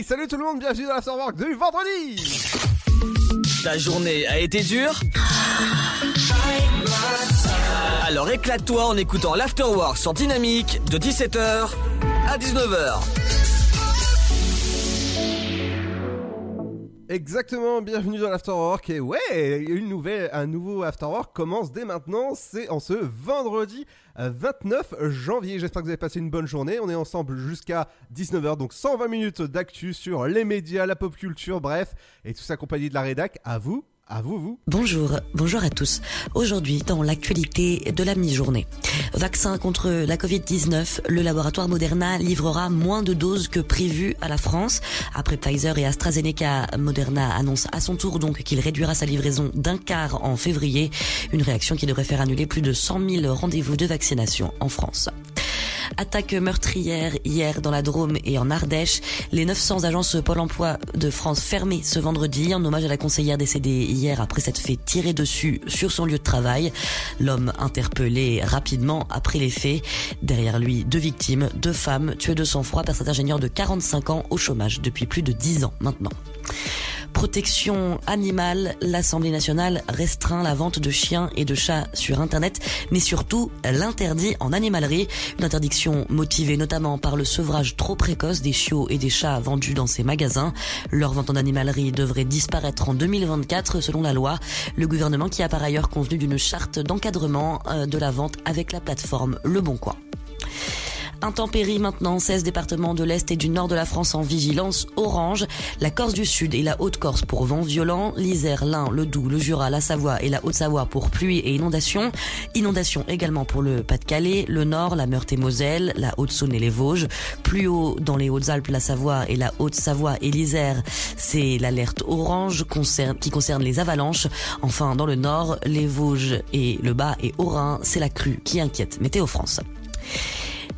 Salut tout le monde, bienvenue dans l'Afterwork du vendredi Ta journée a été dure Alors éclate-toi en écoutant l'Afterwork sur Dynamique de 17h à 19h. Exactement, bienvenue dans l'Afterwork et ouais, une nouvelle, un nouveau Afterwork commence dès maintenant, c'est en ce vendredi 29 euh, janvier. J'espère que vous avez passé une bonne journée. On est ensemble jusqu'à 19h, donc 120 minutes d'actu sur les médias, la pop culture, bref, et tout ça accompagné de la rédac. À vous, Bonjour, bonjour à tous. Aujourd'hui, dans l'actualité de la mi-journée. Vaccin contre la Covid-19, le laboratoire Moderna livrera moins de doses que prévu à la France. Après Pfizer et AstraZeneca, Moderna annonce à son tour donc qu'il réduira sa livraison d'un quart en février. Une réaction qui devrait faire annuler plus de 100 000 rendez-vous de vaccination en France. Attaque meurtrière hier dans la Drôme et en Ardèche. Les 900 agences Pôle emploi de France fermées ce vendredi en hommage à la conseillère décédée après s'être fait tirer dessus sur son lieu de travail. L'homme interpellé rapidement après les faits. Derrière lui, deux victimes, deux femmes tuées de sang-froid par cet ingénieur de 45 ans au chômage depuis plus de 10 ans maintenant protection animale, l'Assemblée nationale restreint la vente de chiens et de chats sur Internet, mais surtout l'interdit en animalerie. Une interdiction motivée notamment par le sevrage trop précoce des chiots et des chats vendus dans ces magasins. Leur vente en animalerie devrait disparaître en 2024 selon la loi. Le gouvernement qui a par ailleurs convenu d'une charte d'encadrement euh, de la vente avec la plateforme Le Bon Coin. Intempéries maintenant, 16 départements de l'Est et du Nord de la France en vigilance orange. La Corse du Sud et la Haute-Corse pour vents violents. L'Isère, l'Ain, le Doubs, le Jura, la Savoie et la Haute-Savoie pour pluie et inondations. Inondations également pour le Pas-de-Calais, le Nord, la Meurthe-et-Moselle, la Haute-Saône et les Vosges. Plus haut dans les Hautes-Alpes, la Savoie et la Haute-Savoie et l'Isère, c'est l'alerte orange qui concerne les avalanches. Enfin, dans le Nord, les Vosges et le Bas et Haut-Rhin, c'est la crue qui inquiète Météo France.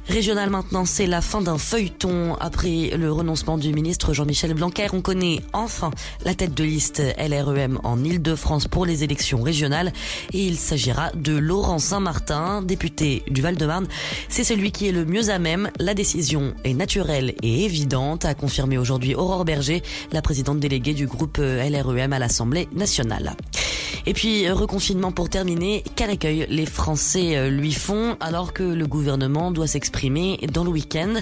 Régional maintenant, c'est la fin d'un feuilleton. Après le renoncement du ministre Jean-Michel Blanquer, on connaît enfin la tête de liste LREM en Ile-de-France pour les élections régionales. Et il s'agira de Laurent Saint-Martin, député du Val-de-Marne. C'est celui qui est le mieux à même. La décision est naturelle et évidente, a confirmé aujourd'hui Aurore Berger, la présidente déléguée du groupe LREM à l'Assemblée nationale. Et puis, reconfinement pour terminer, quel accueil les Français euh, lui font alors que le gouvernement doit s'exprimer dans le week-end.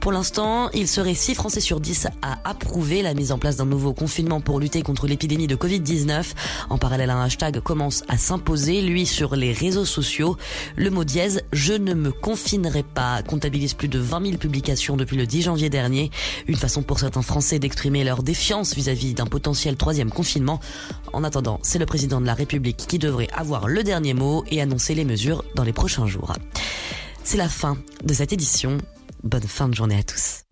Pour l'instant, il serait 6 Français sur 10 à approuver la mise en place d'un nouveau confinement pour lutter contre l'épidémie de Covid-19. En parallèle, un hashtag commence à s'imposer, lui, sur les réseaux sociaux. Le mot dièse, je ne me confinerai pas, comptabilise plus de 20 000 publications depuis le 10 janvier dernier. Une façon pour certains Français d'exprimer leur défiance vis-à-vis d'un potentiel troisième confinement. En attendant, c'est le président de la République qui devrait avoir le dernier mot et annoncer les mesures dans les prochains jours. C'est la fin de cette édition. Bonne fin de journée à tous.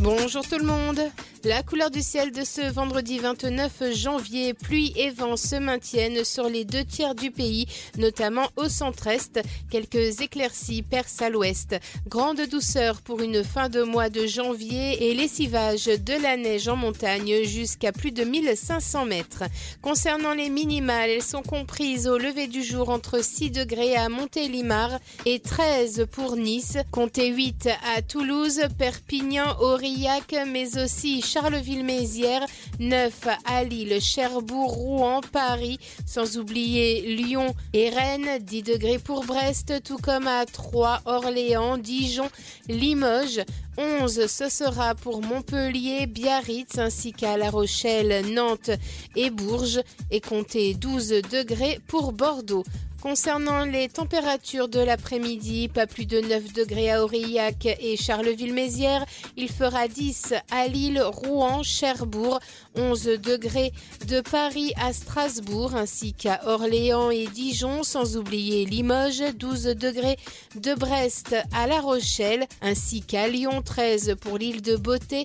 Bonjour tout le monde. La couleur du ciel de ce vendredi 29 janvier, pluie et vent se maintiennent sur les deux tiers du pays, notamment au centre-est. Quelques éclaircies percent à l'ouest. Grande douceur pour une fin de mois de janvier et lessivage de la neige en montagne jusqu'à plus de 1500 mètres. Concernant les minimales, elles sont comprises au lever du jour entre 6 degrés à Montélimar et 13 pour Nice. Comptez 8 à Toulouse, Perpignan, Aurillac, mais aussi Charleville-Mézières, 9 à Lille, Cherbourg, Rouen, Paris, sans oublier Lyon et Rennes, 10 degrés pour Brest, tout comme à Troyes, Orléans, Dijon, Limoges, 11 ce sera pour Montpellier, Biarritz ainsi qu'à La Rochelle, Nantes et Bourges et comptez 12 degrés pour Bordeaux. Concernant les températures de l'après-midi, pas plus de 9 degrés à Aurillac et Charleville-Mézières. Il fera 10 à Lille, Rouen, Cherbourg, 11 degrés de Paris à Strasbourg ainsi qu'à Orléans et Dijon, sans oublier Limoges, 12 degrés de Brest à La Rochelle ainsi qu'à Lyon, 13 pour l'île de Beauté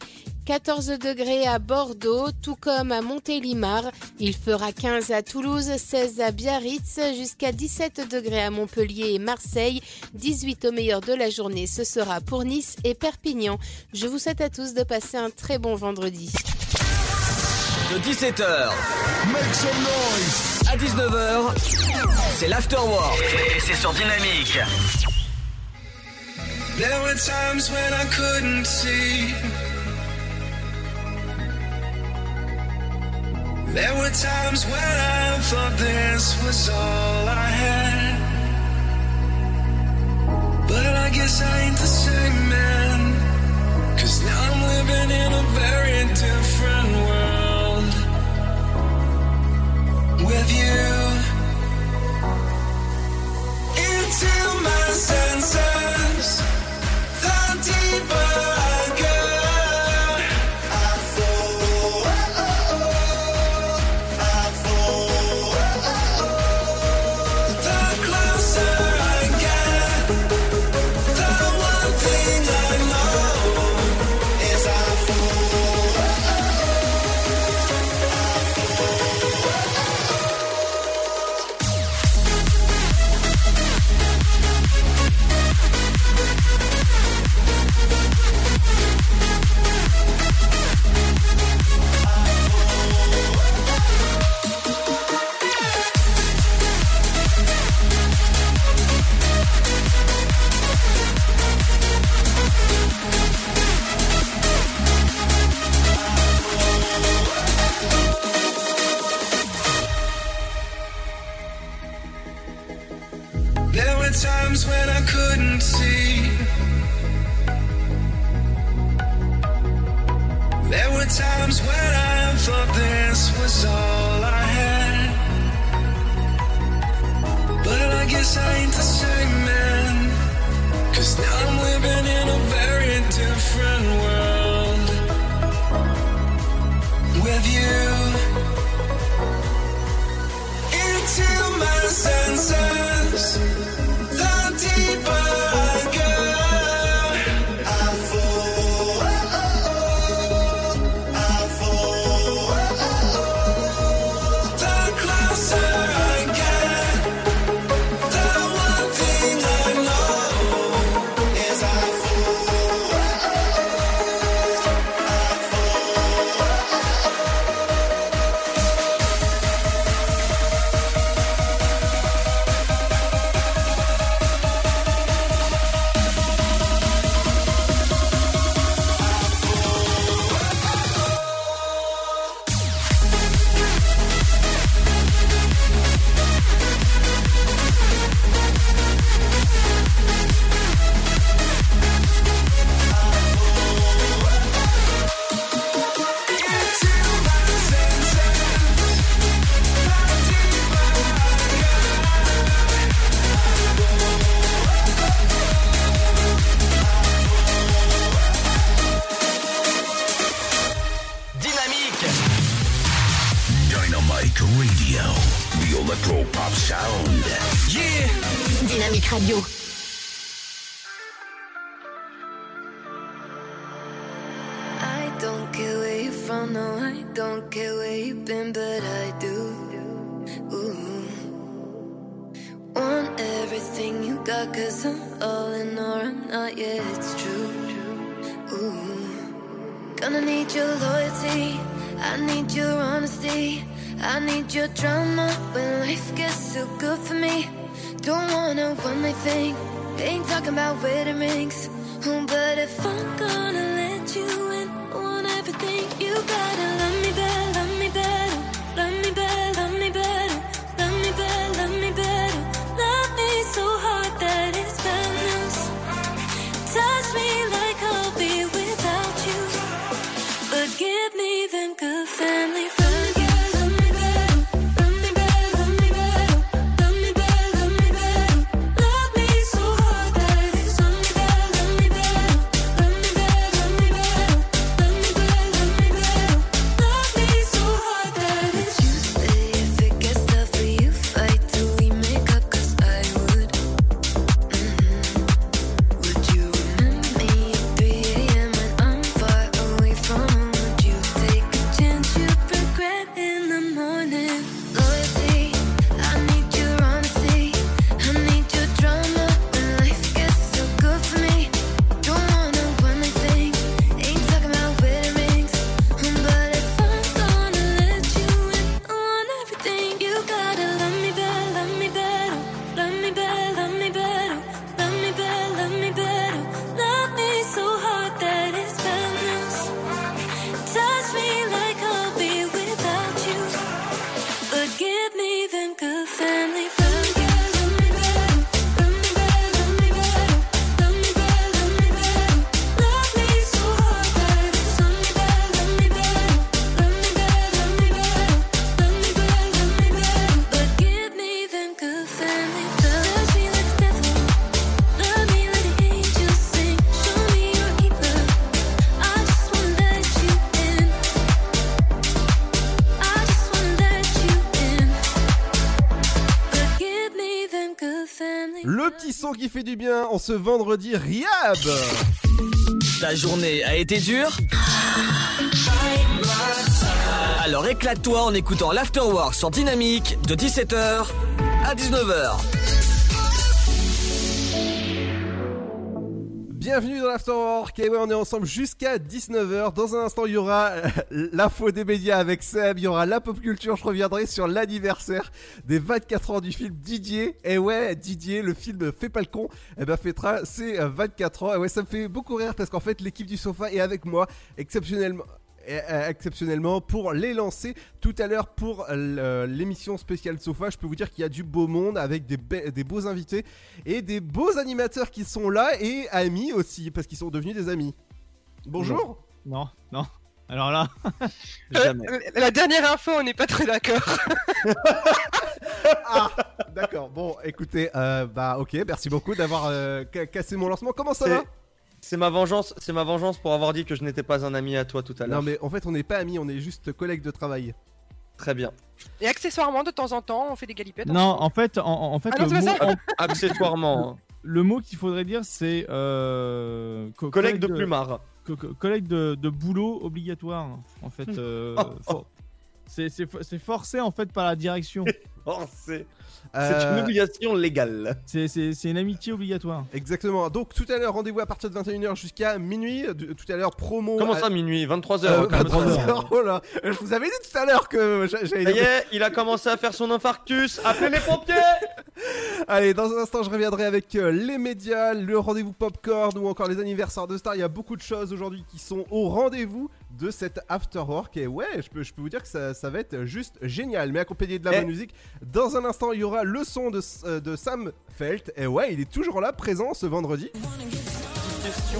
14 degrés à Bordeaux, tout comme à Montélimar. Il fera 15 à Toulouse, 16 à Biarritz, jusqu'à 17 degrés à Montpellier et Marseille. 18 au meilleur de la journée, ce sera pour Nice et Perpignan. Je vous souhaite à tous de passer un très bon vendredi. De 17h, make some noise. À 19h, c'est l'afterwork et c'est sur Dynamique. There were times when I couldn't see. There were times when I thought this was all I had. But I guess I ain't the same man. Cause now I'm living in a very different world. With you into my senses, the deeper. There were times when I thought this was all I had. But I guess I ain't the same man. Cause now I'm living in a very different world. With you. Into my senses. Qui fait du bien en ce vendredi Riab. Ta journée a été dure Alors éclate-toi en écoutant l'Afterwork sur Dynamique de 17h à 19h. Bienvenue dans l'Afterwork. Et ouais, on est ensemble jusqu'à 19h. Dans un instant, il y aura euh, l'info des médias avec Seb. Il y aura la pop culture. Je reviendrai sur l'anniversaire des 24 ans du film Didier. Et ouais, Didier, le film Fait pas le con, eh ben, fêtera ses euh, 24 ans. Et ouais, ça me fait beaucoup rire parce qu'en fait, l'équipe du sofa est avec moi exceptionnellement. Euh, exceptionnellement pour les lancer tout à l'heure pour euh, l'émission spéciale Sofa. Je peux vous dire qu'il y a du beau monde avec des, be- des beaux invités et des beaux animateurs qui sont là et amis aussi parce qu'ils sont devenus des amis. Bonjour. Non, non. Alors là, Euh. La dernière info, on n'est pas très d'accord. Ah, d'accord. Bon, écoutez, euh, bah ok, merci beaucoup d'avoir euh, ca- cassé mon lancement. Comment ça va? C'est ma vengeance, c'est ma vengeance pour avoir dit que je n'étais pas un ami à toi tout à l'heure. Non mais en fait on n'est pas amis, on est juste collègues de travail. Très bien. Et accessoirement, de temps en temps, on fait des galipettes. Non, en fait, en, en fait, Ah non, le, c'est mot, en- Accessoirement. hein. le mot qu'il faudrait dire, c'est euh, co- Collègue de plumard. co- co- collègue de, de boulot obligatoire. En fait, euh, Oh, oh. c'est c'est fo- c'est forcé en fait par la direction. Oh, c'est Euh, une obligation légale. C'est c'est- c'est une amitié obligatoire. Exactement. Donc tout à l'heure rendez-vous à partir de 21h jusqu'à minuit. De- tout à l'heure promo. Comment à- ça, minuit? 23h Euh, calme-toi. 23h, oh là. Je vous avais dit tout à l'heure que j'a- j'allais. Ça y est, il a commencé à faire son infarctus. Appelez les pompiers Allez, dans un instant, je reviendrai avec euh, les médias, le rendez-vous popcorn ou encore les anniversaires de stars. Il y a beaucoup de choses aujourd'hui qui sont au rendez-vous de cet after work. Et ouais, je peux, je peux vous dire que ça, ça va être juste génial. Mais accompagné de la Eh. bonne musique. Dans un instant, il y aura le son de, euh, de Sam Felt. Et ouais, il est toujours là, présent ce vendredi. Question.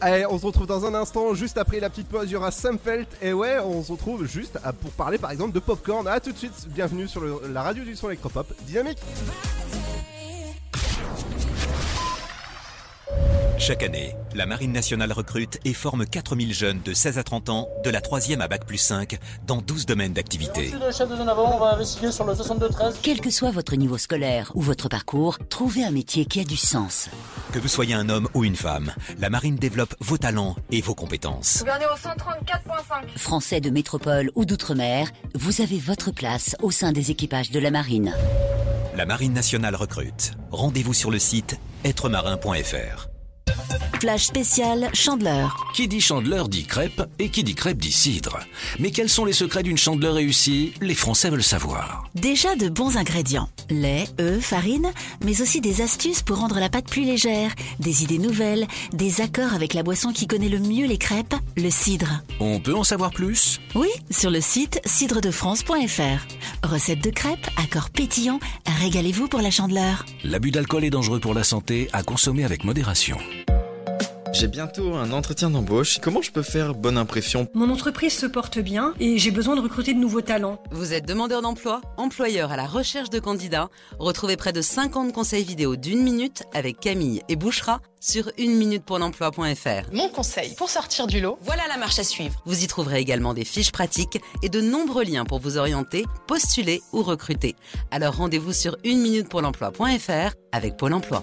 Allez, on se retrouve dans un instant, juste après la petite pause, il y aura Sam Felt. Et ouais, on se retrouve juste à- pour parler par exemple de popcorn. A tout de suite, bienvenue sur le- la radio du son électropop dynamique. Chaque année, la Marine nationale recrute et forme 4000 jeunes de 16 à 30 ans, de la 3e à Bac plus 5, dans 12 domaines d'activité. le chef de zone avant, on va investiguer sur le 62-13. Quel que soit votre niveau scolaire ou votre parcours, trouvez un métier qui a du sens. Que vous soyez un homme ou une femme, la Marine développe vos talents et vos compétences. Au 134.5. Français de métropole ou d'outre-mer, vous avez votre place au sein des équipages de la marine. La Marine nationale recrute. Rendez-vous sur le site êtremarin.fr. Flash spécial Chandeleur. Qui dit chandeleur dit crêpe et qui dit crêpe dit cidre. Mais quels sont les secrets d'une chandeleur réussie? Les Français veulent savoir. Déjà de bons ingrédients. Lait, œufs, farine, mais aussi des astuces pour rendre la pâte plus légère, des idées nouvelles, des accords avec la boisson qui connaît le mieux les crêpes, le cidre. On peut en savoir plus? Oui, sur le site cidredefrance.fr. Recette de crêpes, accords pétillants, régalez-vous pour la chandeleur. L'abus d'alcool est dangereux pour la santé, à consommer avec modération. J'ai bientôt un entretien d'embauche. Comment je peux faire bonne impression? Mon entreprise se porte bien et j'ai besoin de recruter de nouveaux talents. Vous êtes demandeur d'emploi, employeur à la recherche de candidats Retrouvez près de 50 conseils vidéo d'une minute avec Camille et Bouchera sur une-minute-pour-l'emploi.fr. Mon conseil pour sortir du lot, Voilà la marche à suivre. Vous y trouverez également des fiches pratiques et de nombreux liens pour vous orienter, postuler ou recruter. Alors rendez-vous sur une-minute-pour-l'emploi.fr avec Pôle emploi.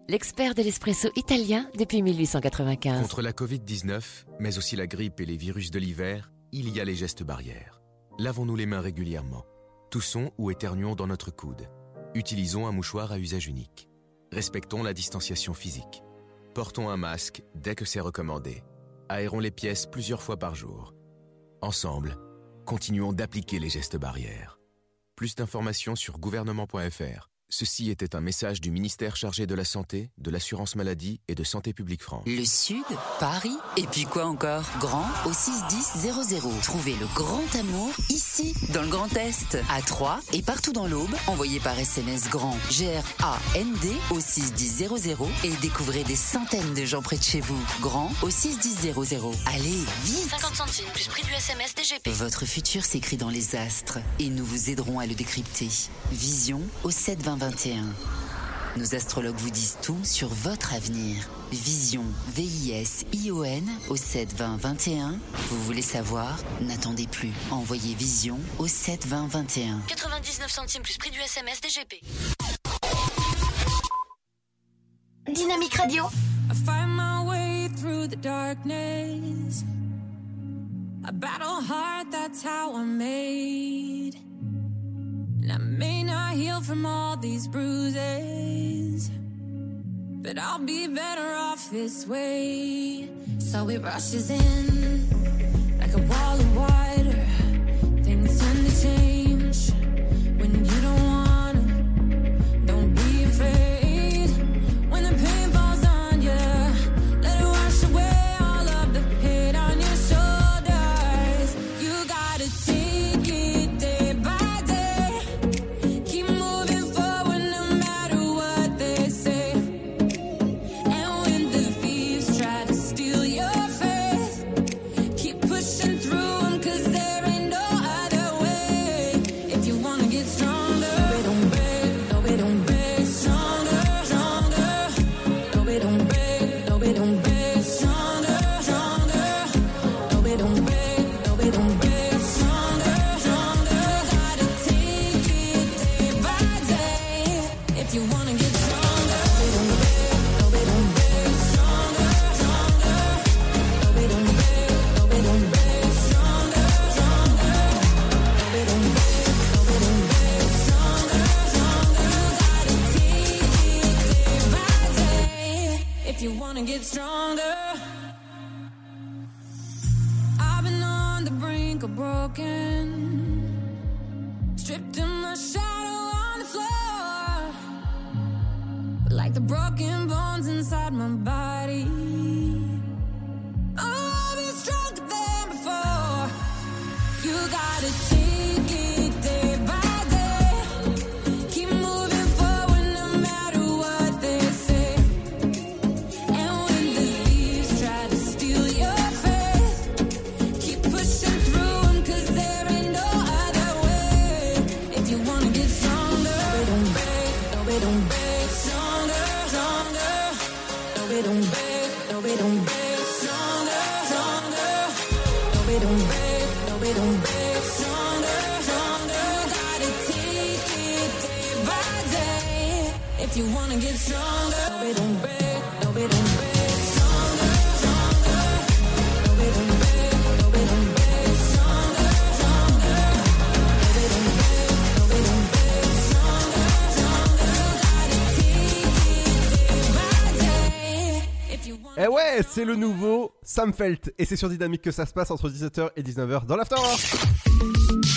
l'expert de l'espresso italien depuis 1895. Contre la Covid-19, mais aussi la grippe et les virus de l'hiver, il y a les gestes barrières. Lavons-nous les mains régulièrement. Toussons ou éternuons dans notre coude. Utilisons un mouchoir à usage unique. Respectons la distanciation physique. Portons un masque dès que c'est recommandé. Aérons les pièces plusieurs fois par jour. Ensemble, continuons d'appliquer les gestes barrières. Plus d'informations sur gouvernement.fr. Ceci était un message du ministère chargé de la Santé, de l'Assurance Maladie et de Santé Publique France. Le Sud, Paris, et puis quoi encore? Grand au 61000. Trouvez le grand amour ici, dans le Grand Est, à Troyes et partout dans l'Aube. Envoyez par SMS grand G-R-A-N-D au 61000 et découvrez des centaines de gens près de chez vous. Grand au 61000. Allez, vite 50 centimes plus prix du SMS DGP. Votre futur s'écrit dans les astres et nous vous aiderons à le décrypter. Vision au 72021. Nos astrologues vous disent tout sur votre avenir. Vision, V-I-S-I-O-N au 72021. Vous voulez savoir? N'attendez plus. Envoyez Vision au 72021. 99 centimes plus prix du SMS DGP. Dynamique Radio. I find my way through the darkness. I battle hard, that's how I'm made. And I may not heal from all these bruises, but I'll be better off this way. So it rushes in like a wall of water. Things tend to change when you don't wanna. Don't be afraid you Eh ouais, c'est le nouveau Sam Felt. Et c'est sur Dynamique que ça se passe entre 17h et 19h dans l'Afterwork.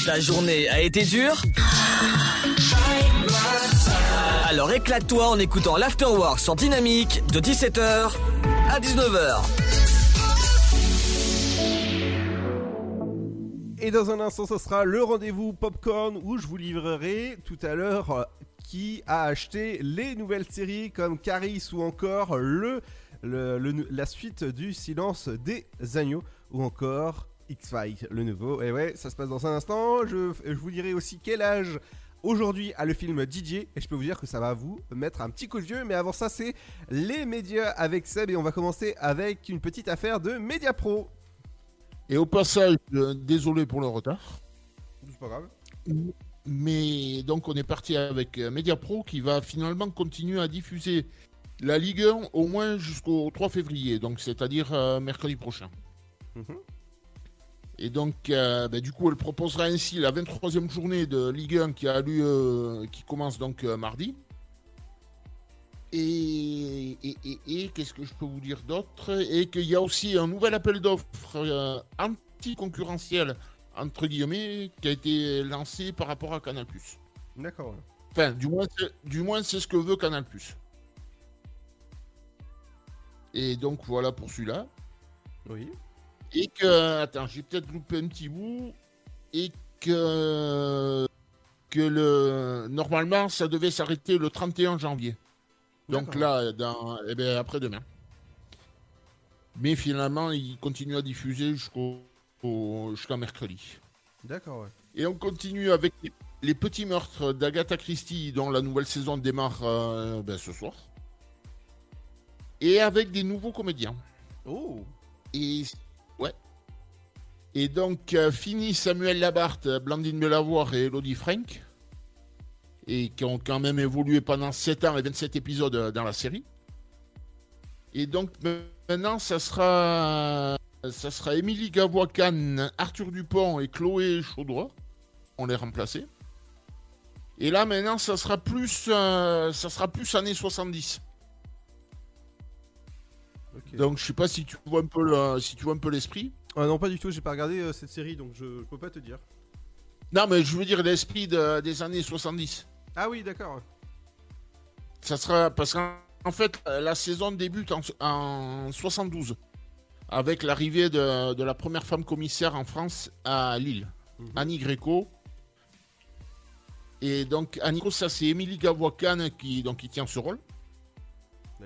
Ta journée a été dure Alors éclate-toi en écoutant l'Afterwork sur Dynamique de 17h à 19h. Et dans un instant, ce sera le rendez-vous Popcorn où je vous livrerai tout à l'heure euh, qui a acheté les nouvelles séries comme Caris ou encore le- la suite du Silence des Agneaux ou encore X-Files, le nouveau. Et ouais, ça se passe dans un instant. Je, je vous dirai aussi quel âge aujourd'hui a le film DJ et je peux vous dire que ça va vous mettre un petit coup de vieux. Mais avant ça, c'est les médias avec Seb et on va commencer avec une petite affaire de Media Pro. Et au passage, euh, désolé pour le retard. C'est pas grave. Mais donc on est parti avec euh, Mediapro qui va finalement continuer à diffuser la Ligue 1 au moins jusqu'au 3 février, donc c'est-à-dire euh, mercredi prochain. Mhm. Et donc, euh, ben, du coup, elle proposera ainsi la 23e journée de Ligue 1 qui a lieu, euh, qui commence donc euh, mardi. Et, et, et- et qu'est-ce que je peux vous dire d'autre? Et qu'il y a aussi un nouvel appel d'offres anti-concurrentiel, entre guillemets, qui a été lancé par rapport à Canal+. D'accord. Enfin, du moins, c'est- du moins, c'est ce que veut Canal+. Et donc, voilà pour celui-là. Oui. Et que... Attends, j'ai peut-être loupé un petit bout. Et que... Que le... Normalement, ça devait s'arrêter le 31 janvier. Donc là, dans... eh ben, après-demain. Mais finalement, il continue à diffuser jusqu'au au- jusqu'à mercredi. D'accord, ouais. Et on continue avec les, les petits meurtres d'Agatha Christie, dont la nouvelle saison démarre euh, ben, ce soir. Et avec des nouveaux comédiens. Oh Et ouais. Et donc, euh, fini Samuel Labarthe, Blandine Belavoir et Elodie Frank. Et qui ont quand même évolué pendant 7 ans et 27 épisodes euh, dans la série. Et donc, maintenant, ça sera. Ça sera Émilie Arthur Dupont et Chloé Chaudroy. On les remplacés. Et là, maintenant, ça sera plus. euh, ça sera plus années 70. Donc, je sais pas si tu vois un peu le- si tu vois un peu l'esprit. Ah non, pas du tout, j'ai pas regardé euh, cette série donc je, je peux pas te dire. Non, mais je veux dire l'esprit de- des années 70. Ah oui, d'accord. Ça sera parce qu'en en fait, la saison débute en, en 72 avec l'arrivée de, de la première femme commissaire en France à Lille, Annie Gréco. Et donc, Annie Gréco, ça c'est Émilie qui, donc, qui tient ce rôle.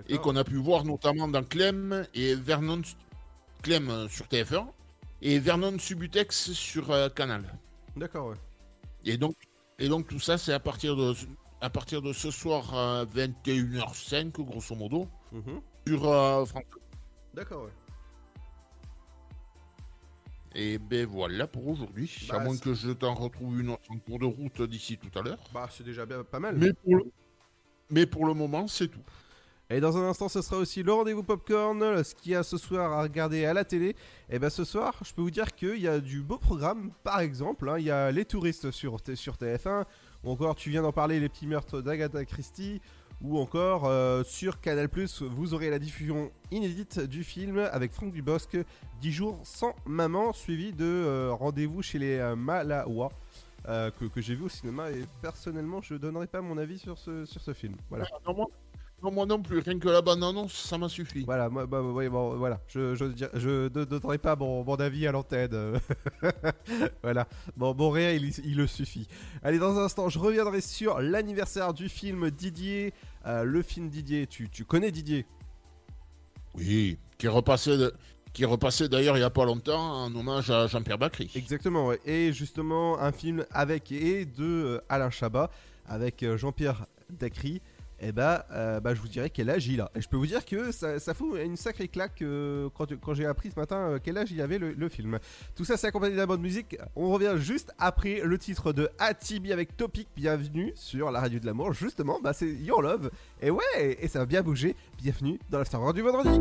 Et qu'on a pu voir notamment dans Clem et Vernon Clem euh, sur TF1 et Vernon Subutex sur euh, Canal. D'accord, ouais. Et donc, et donc tout ça, c'est à partir de à partir de ce soir euh, 21h05 grosso modo Mhm. sur euh, France. D'accord, ouais. Et ben voilà pour aujourd'hui. Bah, à moins que je t'en retrouve une autre en cours de route d'ici tout à l'heure. Bah, c'est déjà bien, pas mal. Mais pour le, mais pour le moment, c'est tout. Et dans un instant, ce sera aussi le rendez-vous popcorn, ce qu'il y a ce soir à regarder à la télé. Et ben ce soir, je peux vous dire qu'il y a du beau programme. Par exemple, hein, il y a Les Touristes sur, T- sur TF1, ou encore tu viens d'en parler, Les Petits Meurtres d'Agatha Christie, ou encore euh, sur Canal+, vous aurez la diffusion inédite du film avec Franck Dubosc, 10 jours sans maman, suivi de euh, Rendez-vous chez les euh, Malawa. euh, que, que j'ai vu au cinéma et personnellement je donnerai pas mon avis sur ce, sur ce film voilà Non, moi, non, plus. Rien que la bande-annonce, ça m'a suffi. Voilà, moi, bah, ouais, bon, voilà, je je, dir- je ne donnerai pas mon, mon avis à l'antenne. voilà, bon, mon rien, il, il le suffit. Allez, dans un instant, je reviendrai sur l'anniversaire du film Didier. Euh, le film Didier, tu, tu connais Didier? Oui, qui est repassé, de- qui repassé d'ailleurs il y a pas longtemps en hommage à Jean-Pierre Bacry. Exactement, ouais. Et justement, un film avec et de euh, Alain Chabat, avec euh, Jean-Pierre Dacry. Et bah, euh, bah, je vous dirais quel âge il a. Et je peux vous dire que ça, fout une sacrée claque euh, quand, j'ai appris ce matin euh, quel âge il avait le, film. Tout ça, c'est accompagné d'un bonne musique. On revient juste après le titre de Atibi avec Topic. Bienvenue sur la radio de l'amour. Justement, bah, c'est Your Love. Et ouais, et ça va bien bouger. Bienvenue dans l'Afterworld du vendredi.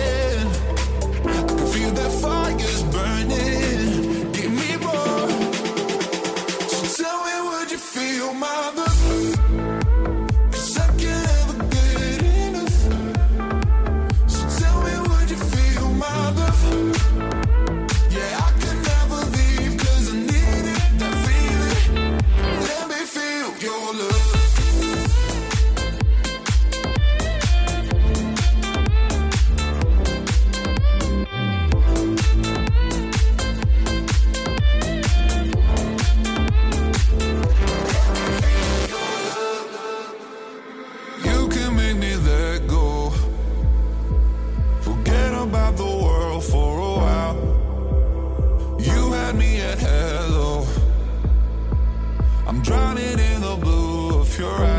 Blue of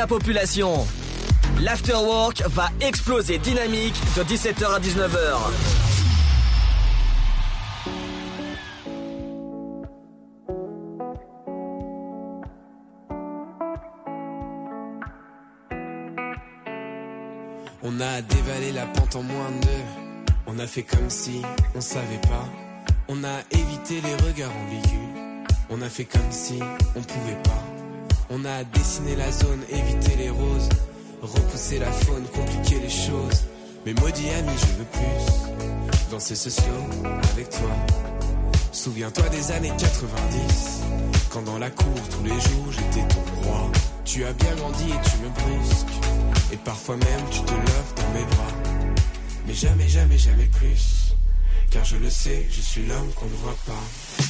la population. L'afterwork va exploser dynamique de 17h à 19h. On a dévalé la pente en moins de deux. On a fait comme si on savait pas. On a évité les regards ambigus. On a fait comme si on pouvait pas. On a dessiné la zone, évité les roses. Repousser la faune, compliquer les choses. Mais maudit ami, je veux plus. Danser slow avec toi. Souviens-toi des années 90. Quand dans la cour, tous les jours, j'étais ton roi. Tu as bien grandi et tu me brusques. Et parfois même, tu te lèves dans mes bras. Mais jamais, jamais, jamais plus. Car je le sais, je suis l'homme qu'on ne voit pas.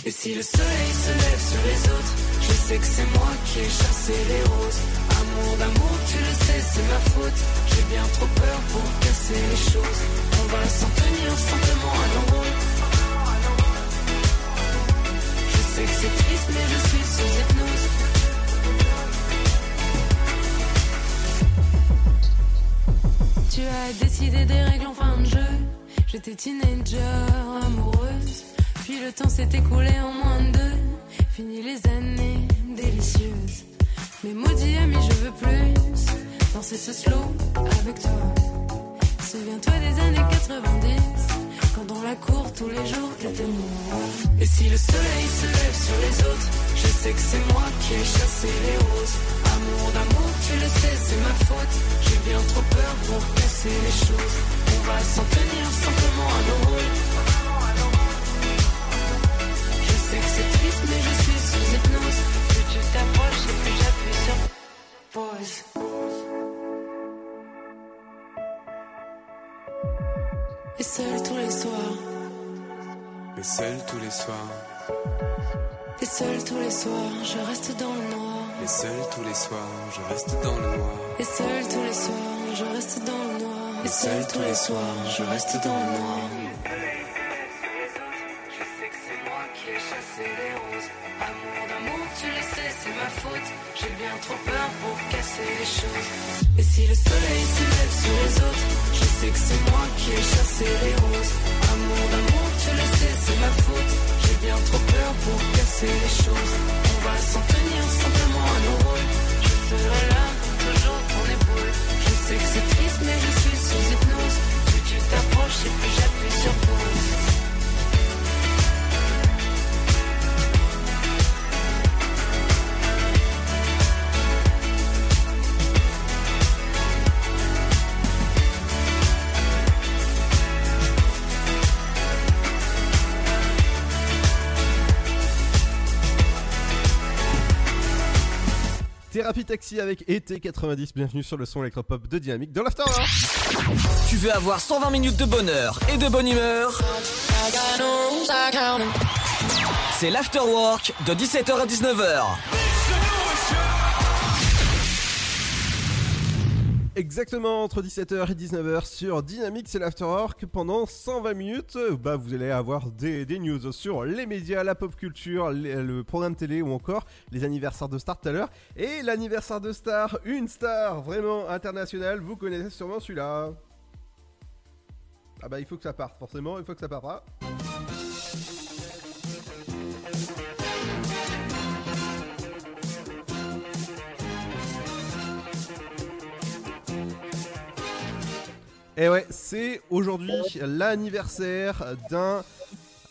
Et si le soleil se lève sur les autres, je sais que c'est moi qui ai chassé les roses. Amour d'amour, tu le sais, c'est ma faute. J'ai bien trop peur pour casser les choses. On va s'en tenir simplement à nos. Je sais que c'est triste, mais je suis sous hypnose. Tu as décidé des règles en fin de jeu. J'étais teenager, amoureuse. Puis le temps s'est écoulé en moins de deux. Fini les années délicieuses. Mais maudit ami, je veux plus danser ce slow avec toi. Souviens-toi des années 90, quand dans la cour tous les jours t'étais moi. Et si le soleil se lève sur les autres, je sais que c'est moi qui ai chassé les roses. Amour d'amour, tu le sais, c'est ma faute. J'ai bien trop peur pour casser les choses. On va s'en tenir simplement à nos rôles. Et seul tous les soirs, Mais seul tous les soirs, et seul tous les soirs, je reste dans le noir. mais seul tous les soirs, je reste dans le noir. Et seul tous les soirs, je reste dans le noir. Et seul tous les soirs, je reste dans le noir. Ma faute. J'ai bien trop peur pour casser les choses. Et si le soleil se lève sur les autres, je sais que c'est moi qui ai chassé les roses. Amour d'amour, tu le sais, c'est ma faute. J'ai bien trop peur pour casser les choses. On va s'en tenir simplement à nos rôles. Je serai là, toujours ton épaule. Je sais que c'est triste, mais je suis sous hypnose. Plus tu t'approches et plus j'appuie sur pause. Thérapie Taxi avec ET90, bienvenue sur le son électropop de Dynamique dans l'After Tu veux avoir 120 minutes de bonheur et de bonne humeur? C'est l'afterwork de 17h à 19h. Exactement entre 17h et 19h sur Dynamique, c'est l'Afterwork. Pendant 120 minutes, bah, vous allez avoir des, news sur les médias, la pop culture, le programme télé ou encore les anniversaires de stars tout à l'heure. Et l'anniversaire de star, une star vraiment internationale, vous connaissez sûrement celui-là. Ah bah il faut que ça parte, forcément, il faut que ça parte. hein. Et ouais, c'est aujourd'hui l'anniversaire d'un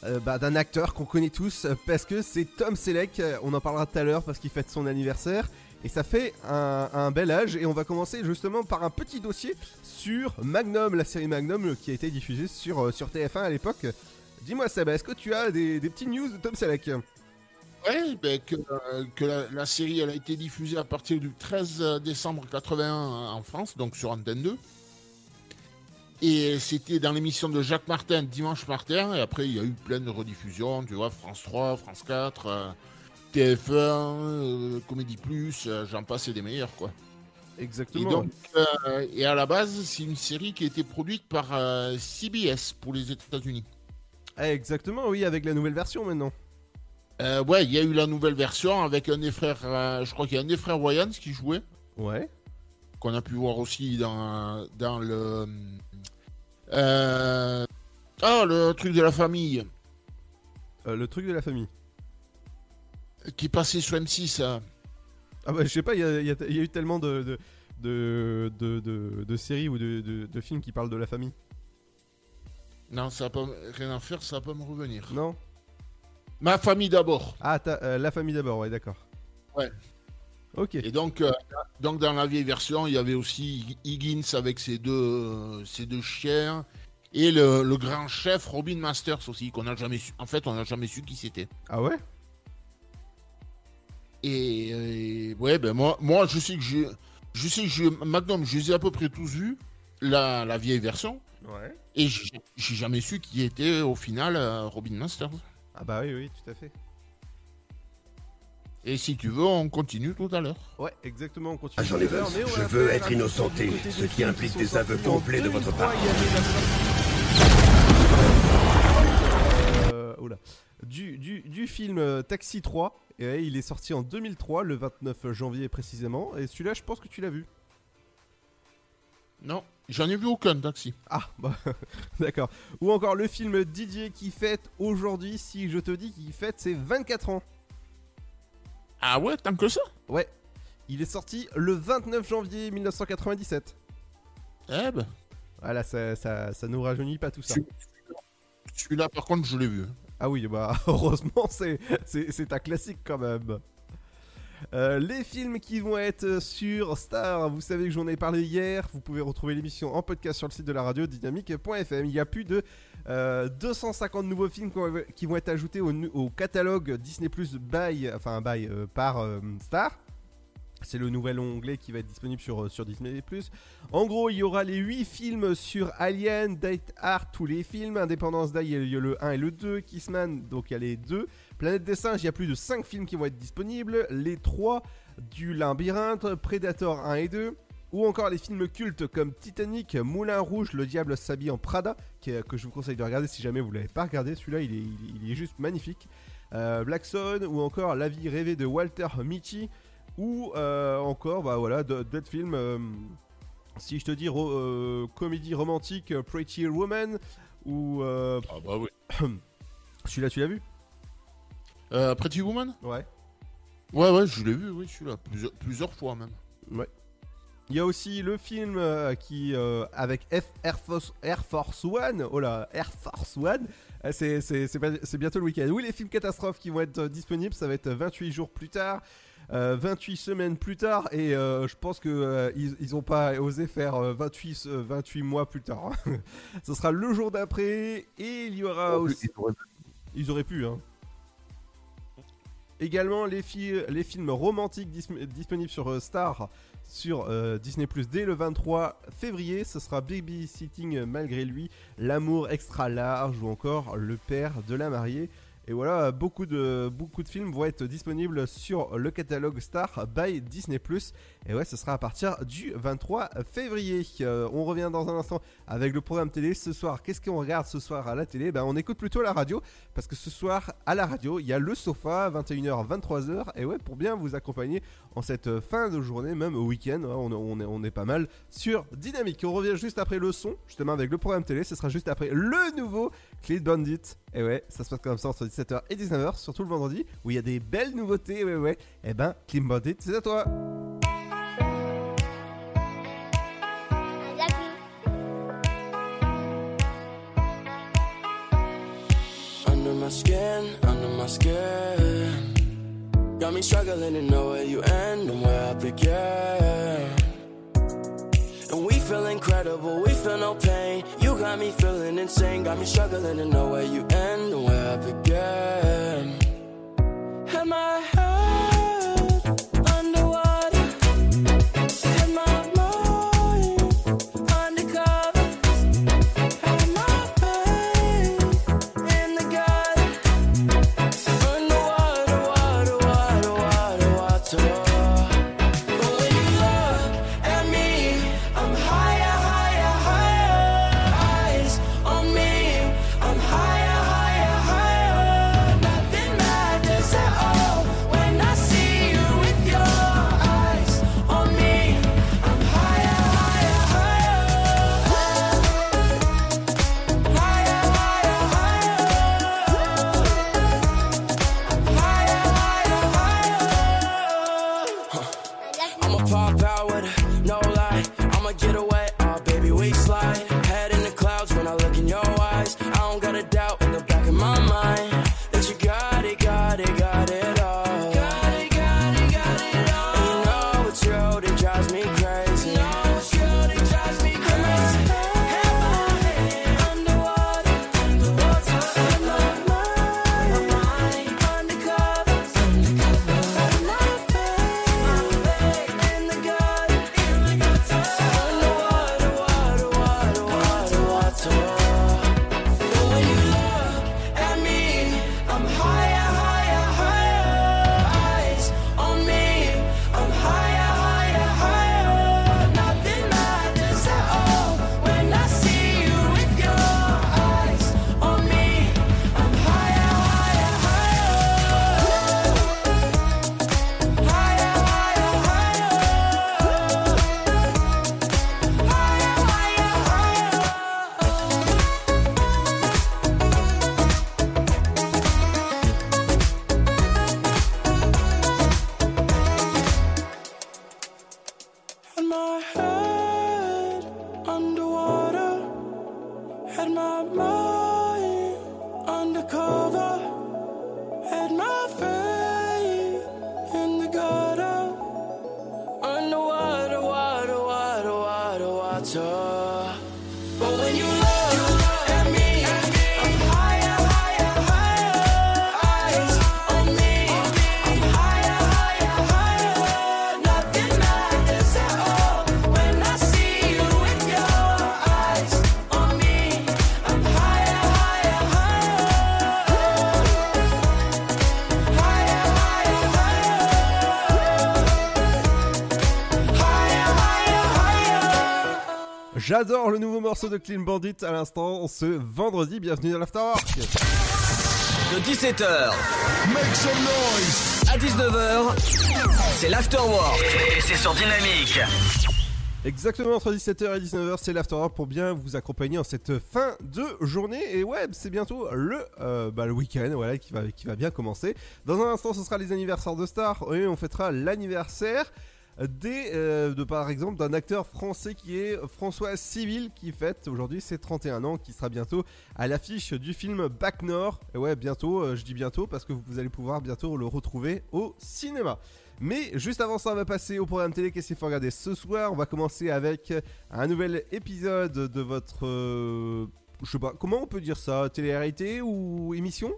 euh, bah, d'un acteur qu'on connaît tous euh, parce que c'est Tom Selleck. euh, On en parlera tout à l'heure parce qu'il fête son anniversaire. Et ça fait un, bel âge. Et on va commencer justement par un petit dossier sur Magnum, la série Magnum qui a été diffusée sur, sur TF1 à l'époque. Dis-moi, Seb, est-ce que tu as des, des petites news de Tom Selleck? Ouais, ben, que, la, la série elle a été diffusée à partir du 13 décembre 81 en France, donc sur Antenne 2. Et c'était dans l'émission de Jacques Martin, Dimanche Martin, et après il y a eu plein de rediffusions, tu vois, France 3, France 4, euh, TF1, euh, Comédie Plus, euh, j'en passe et des meilleurs, quoi. Exactement. Et, donc, et à la base, c'est une série qui a été produite par CBS pour les États-Unis. Eh, Exactement, oui, avec la nouvelle version maintenant. Ouais, il y a eu la nouvelle version avec un des frères, je crois qu'il y a un des frères Wayans qui jouait. Ouais. Qu'on a pu voir aussi dans, dans le. Euh, Ah, le truc de la famille. Euh, le truc de la famille. Qui passait sur M6. euh. Ah bah je sais pas, il y a, y y eu tellement de, de, de, de, de- de séries ou de, films qui parlent de la famille. Non, ça n'a pas rien à faire, ça va pas me revenir. Non? Ma famille d'abord. Ah, euh, la famille d'abord, ouais, d'accord. Ouais. Ok. Et donc, euh, donc dans la vieille version, il y avait aussi Higgins avec ses deux, euh, ses deux chiens et le, le grand chef Robin Masters aussi qu'on n'a jamais su. En fait, on n'a jamais su qui c'était. Ah ouais? Et, euh, ouais, ben moi, moi, je sais que j'ai, je sais que j'ai Magnum, je les ai à peu près tous vus la, la vieille version. Ouais. Et j'ai j'ai jamais su qui était au final euh, Robin Masters. Ah bah oui, oui, tout à fait. Et si tu veux, on continue tout à l'heure. Ouais, exactement, on continue. Agent tout à je veux être innocenté, ce qui implique des aveux complets de votre 2003. part. Euh, oula. Du, du, du film Taxi 3, et ouais, il est sorti en 2003, le 29 janvier précisément, et celui-là je pense que tu l'as vu. Non, j'en ai vu aucun taxi. Ah, bah, d'accord. Ou encore le film Didier qui fête aujourd'hui, si je te dis qu'il fête ses 24 ans. Ah ouais, tant que ça Ouais. Il est sorti le 29 janvier 1997. Eh ben. Voilà, ça, ça, ça nous rajeunit pas tout ça. Celui-là, par contre, je l'ai vu. Ah oui, bah heureusement, c'est, c'est, c'est un classique quand même. Euh, les films qui vont être sur Star, vous savez que j'en ai parlé hier. Vous pouvez retrouver l'émission en podcast sur le site de la radio dynamique.fm. Il y a plus de euh, 250 nouveaux films qui vont- être ajoutés au, catalogue Disney Plus by, enfin by euh, par euh, Star. C'est le nouvel onglet qui va être disponible sur, euh, sur Disney+. En gros, il y aura les 8 films sur Alien, Date Art, tous les films. Independence Day, il y a le 1 et le 2. Kissman, donc il y a les 2. Planète des singes, il y a plus de 5 films qui vont être disponibles. Les 3 du Labyrinthe, Predator 1 et 2. Ou encore les films cultes comme Titanic, Moulin Rouge, Le Diable s'habille en Prada, que je vous conseille de regarder si jamais vous l'avez pas regardé. Celui-là, il est, il est- il est juste magnifique. Euh, Black ou encore La vie rêvée de Walter Mitty, ou euh, encore, bah voilà, d'autres films. euh, si je te dis ro- euh, comédie romantique, Pretty Woman, ou. Ah bah oui. Celui-là, tu l'as vu? Euh, Pretty Woman Ouais. Ouais, ouais, je l'ai vu, oui, celui-là. Plusieurs, plusieurs fois même. Ouais. Il y a aussi le film euh, qui euh, avec F Air Force, Air Force One. Oh là, Air Force One. Euh, C'est, bientôt le week-end. Oui, les films catastrophes qui vont être disponibles, ça va être 28 jours plus tard. euh, 28 semaines plus tard et euh, je pense que euh, ils, ils ont pas osé faire euh, 28, euh, 28 mois plus tard. Ce sera le jour d'après et il y aura Oh, aussi. ils auraient Ils auraient pu, hein. Également les, fi- les films romantiques dis- disponibles sur euh, Star sur euh, Disney Plus dès le 23 février. Ce sera Babysitting malgré lui, L'amour extra large ou encore Le père de la mariée. Et voilà, beaucoup de, beaucoup de films vont être disponibles sur le catalogue Star by Disney Plus. Et ouais, ce sera à partir du 23 février. Euh, on revient dans un instant avec le programme télé. Ce soir, qu'est-ce qu'on regarde ce soir à la télé? Ben, On écoute plutôt la radio. Parce que ce soir, à la radio, il y a le sofa, 21h, 23h. Et ouais, pour bien vous accompagner en cette fin de journée, même au week-end, hein, on, on est, on est pas mal sur Dynamique. On revient juste après le son, justement avec le programme télé. Ce sera juste après le nouveau Clean Bandit. Et ouais, ça se passe comme ça entre 17h et 19h, surtout le vendredi, où il y a des belles nouveautés. Ouais. Et ben, Clean Bandit, c'est à toi. Under my skin, under my skin. Got me struggling to know where you end and where I begin. And we feel incredible, we feel no pain. You got me feeling insane, got me struggling to know where you end and where I begin. And my head J'adore le nouveau morceau de Clean Bandit à l'instant ce vendredi. Bienvenue dans l'Afterwork. De 17h Make some noise. à 19h, c'est l'Afterwork. Et c'est sur Dynamique. Exactement entre 17h et 19h, c'est l'Afterwork pour bien vous accompagner en cette fin de journée. Et ouais, c'est bientôt le, euh, bah, le week-end voilà, qui, va, qui va bien commencer. Dans un instant, ce sera les anniversaires de stars. Et on fêtera l'anniversaire des, euh, de par exemple d'un acteur français qui est François Civil qui fête aujourd'hui ses 31 ans qui sera bientôt à l'affiche du film Back Nord. Et ouais bientôt euh, je dis bientôt parce que vous allez pouvoir bientôt le retrouver au cinéma. Mais juste avant ça on va passer au programme télé. Qu'est-ce qu'il faut regarder ce soir? On va commencer avec un nouvel épisode de votre euh, je sais pas comment on peut dire ça? Télé-réalité ou émission?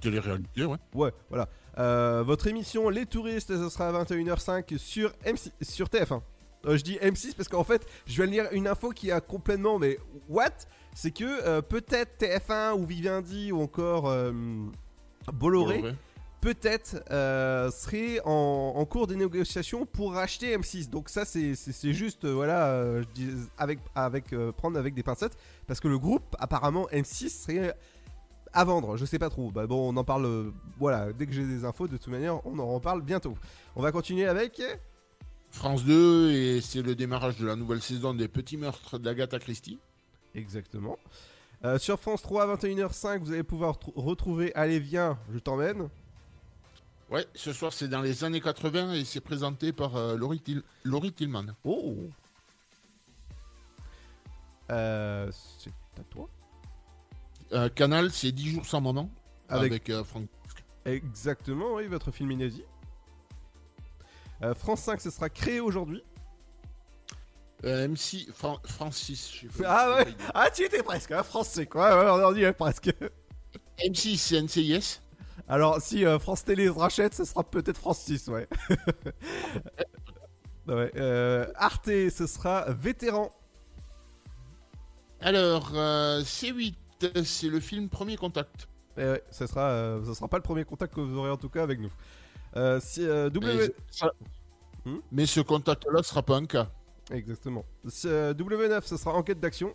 Télé-réalité, ouais. Ouais, voilà. Euh, votre émission Les Touristes, ce sera à 21h05 sur, M6, sur TF1. Euh, je dis M6 parce qu'en fait, je vais lire une info qui a complètement. Mais what? C'est que euh, peut-être TF1 ou Vivendi ou encore Bolloré, Bolloré. peut-être serait en, en cours des négociations pour racheter M6. Donc ça, c'est- juste, voilà, je dis, avec, avec, prendre avec des pincettes. Parce que le groupe, apparemment, M6 serait à vendre, je sais pas trop. Bah bon, on en parle, euh, voilà, dès que j'ai des infos, de toute manière, on en reparle bientôt. On va continuer avec... France 2, et c'est le démarrage de la nouvelle saison des Petits Meurtres d'Agatha Christie. Exactement. Euh, sur France 3 à 21h05, vous allez pouvoir tr- retrouver Allez viens, je t'emmène. Ouais, ce soir c'est dans les années 80 et c'est présenté par euh, Laurie, Til- Laurie Tillman. Oh Euh, c'est à toi Euh, Canal, c'est 10 jours sans maman. Avec- Avec, euh, Franck. Exactement, oui, votre film inédit. Euh, France 5, ce sera créé aujourd'hui. Euh, MC Fran- Francis. je sais pas- Ah ouais. Ah, tu étais presque, hein, français quoi, ouais, on en dit ouais, presque. M6, c'est NCIS. Alors, si euh, France Télé se rachète, ce sera peut-être France 6, ouais. ouais euh, Arte, ce sera Vétéran. Alors, euh, C8, c'est le film Premier Contact. Et ouais, ce sera, euh, sera pas le premier contact que vous aurez en tout cas avec nous. Euh, si, euh, W... Mais, ça- Hmm Mais ce contact-là sera pas un cas. Exactement. Si, euh, W9, ce sera Enquête d'action.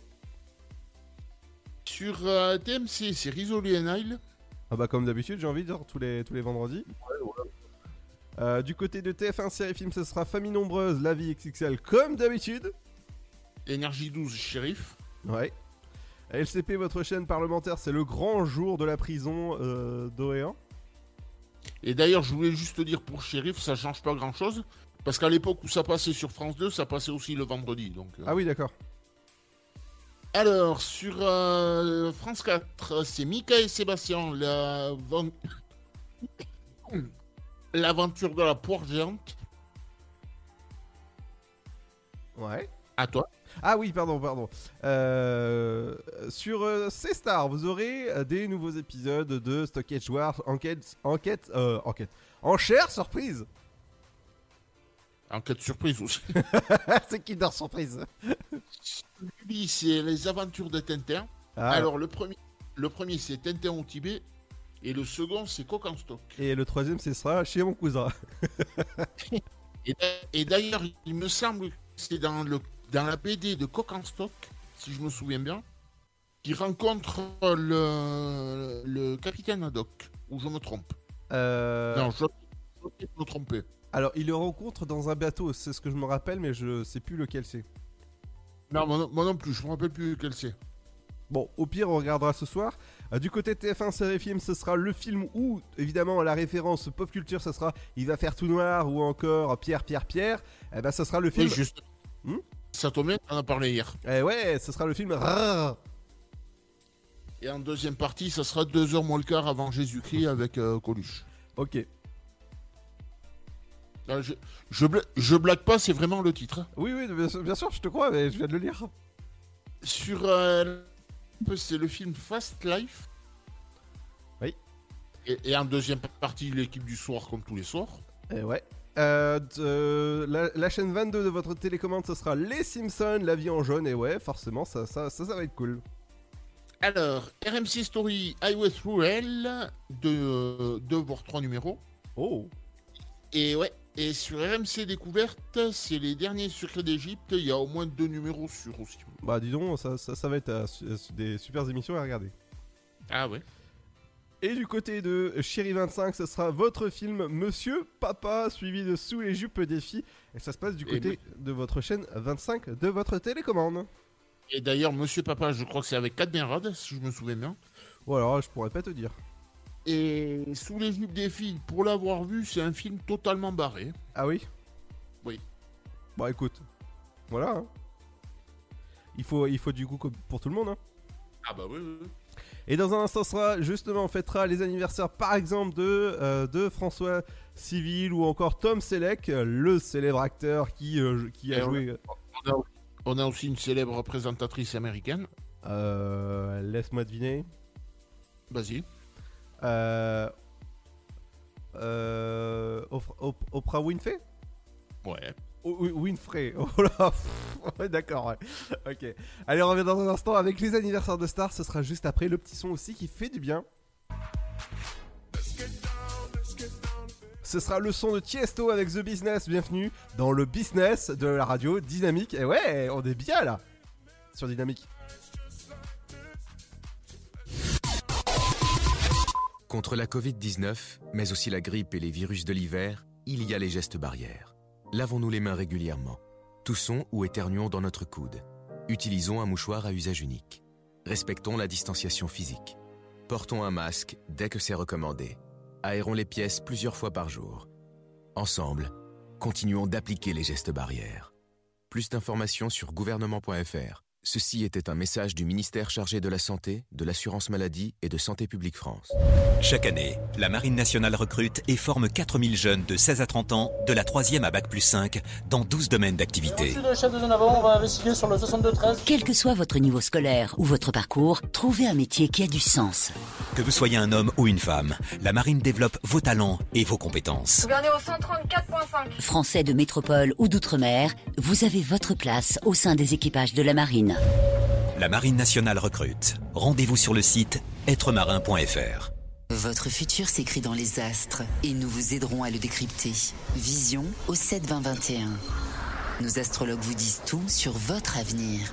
Sur TMC, c'est Risoli and Isle. Ah bah comme d'habitude, j'ai envie de dire tous les, tous les vendredis. Du côté de TF1 série film, ce sera Famille nombreuse, La vie XXL comme d'habitude. Énergie 12, Shérif. Ouais. LCP, votre chaîne parlementaire, c'est le grand jour de la prison euh, d'Orléans. Et d'ailleurs, je voulais juste te dire pour Shérif, ça change pas grand-chose. Parce qu'à l'époque où ça passait sur France 2, ça passait aussi le vendredi. Donc, euh. Ah oui, d'accord. Alors, sur euh, France 4, c'est Mika et Sébastien, la l'aventure de la poire géante. Ouais. À toi. Ah oui, pardon, pardon. Euh, sur euh, C-Star, vous aurez euh, des nouveaux épisodes de Stockage Wars, enquête, enquête, euh, enquête, enchère, surprise. Enquête surprise aussi. c'est Kinder Surprise? Lui, c'est les aventures de Tintin. Ah. Alors, le premier, le premier c'est Tintin au Tibet. Et le second, c'est Coq en stock. Et le troisième, ce sera chez mon cousin. Et d'ailleurs, il me semble que c'est dans, le, dans la BD de Coq en stock, si je me souviens bien, qui rencontre le, le capitaine Haddock. Ou je me trompe. Euh, Non, je, me tromper. Alors, il le rencontre dans un bateau, c'est ce que je me rappelle, mais je sais plus lequel c'est. Non, moi, non- moi non plus, je me rappelle plus quel c'est. Bon, au pire, on regardera ce soir. Euh, du côté de TF1 série film, ce sera le film où, évidemment, la référence pop culture, ce sera Il va faire tout noir ou encore Pierre, Pierre, Pierre. Eh ben, ce sera le film. Oui, juste. Hmm? Ça tombe bien, on en a parlé hier. Eh ouais, ce sera le film. Rrrr. Et en deuxième partie, ça sera deux heures moins le quart avant Jésus-Christ avec euh, Coluche. Ok. Ah, je, je, bla- je blague pas, c'est vraiment le titre. hein. Oui, oui, bien sûr, bien sûr, je te crois, mais je viens de le lire. Sur. euh, c'est le film Fast Life. Oui. Et, et en deuxième partie, l'équipe du soir, comme tous les soirs. Eh ouais. Euh, de- la, la chaîne 22 de votre télécommande, ce sera Les Simpsons, La vie en jaune. Et ouais, forcément, ça, ça, ça, ça va être cool. Alors, RMC Story Highway Through Hell, de 2 voire 3 numéros. Oh Et ouais, et sur RMC Découverte, c'est les derniers secrets d'Égypte, il y a au moins deux numéros sur aussi. Bah, dis donc, ça, ça, ça va être euh, euh, des super émissions à regarder. Ah ouais Et du côté de Chéri 25, ce sera votre film Monsieur Papa, suivi de Sous les jupes défi. Et ça se passe du Et côté de votre chaîne 25 de votre télécommande. Et d'ailleurs, Monsieur Papa, je crois que c'est avec Cadmerade, si je me souviens bien. Ou alors, je pourrais pas te dire. Et Sous les jupes des filles, pour l'avoir vu, c'est un film totalement barré. Ah oui? Oui. Bah écoute, voilà. hein. Il, faut, il faut du goût pour tout le monde. hein. Ah bah oui, oui. Et dans un instant, sera justement, on fêtera les anniversaires par exemple de, euh, de François Civil ou encore Tom Selleck, le célèbre acteur qui, euh, qui a Et joué. On a, on a aussi une célèbre présentatrice américaine. Euh, Laisse-moi deviner. Vas-y. Oprah- Op- Oprah Winfrey? Ouais. O- Wi- Winfrey. Oh là, d'accord. Ok. Allez, on revient dans un instant avec les anniversaires de stars. Ce sera juste après le petit son aussi qui fait du bien. Ce sera le son de Tiesto avec The Business. Bienvenue dans le business de la radio dynamique. Et ouais, on est bien là sur dynamique. Contre la Covid-19, mais aussi la grippe et les virus de l'hiver, il y a les gestes barrières. Lavons-nous les mains régulièrement. Toussons ou éternuons dans notre coude. Utilisons un mouchoir à usage unique. Respectons la distanciation physique. Portons un masque dès que c'est recommandé. Aérons les pièces plusieurs fois par jour. Ensemble, continuons d'appliquer les gestes barrières. Plus d'informations sur gouvernement.fr. Ceci était un message du ministère chargé de la Santé, de l'Assurance Maladie et de Santé Publique France. Chaque année, la Marine nationale recrute et forme 4000 jeunes de 16 à 30 ans, de la 3e à Bac plus 5, dans 12 domaines d'activité. Merci le chef de zone avant, on va investiguer sur le 62-13. Quel que soit votre niveau scolaire ou votre parcours, trouvez un métier qui a du sens. Que vous soyez un homme ou une femme, la Marine développe vos talents et vos compétences. Gouverneur au 134.5. Français de métropole ou d'outre-mer, vous avez votre place au sein des équipages de la marine. La Marine nationale recrute. Rendez-vous sur le site êtremarin.fr. Votre futur s'écrit dans les astres et nous vous aiderons à le décrypter. Vision au 7 20 21. Nos astrologues vous disent tout sur votre avenir.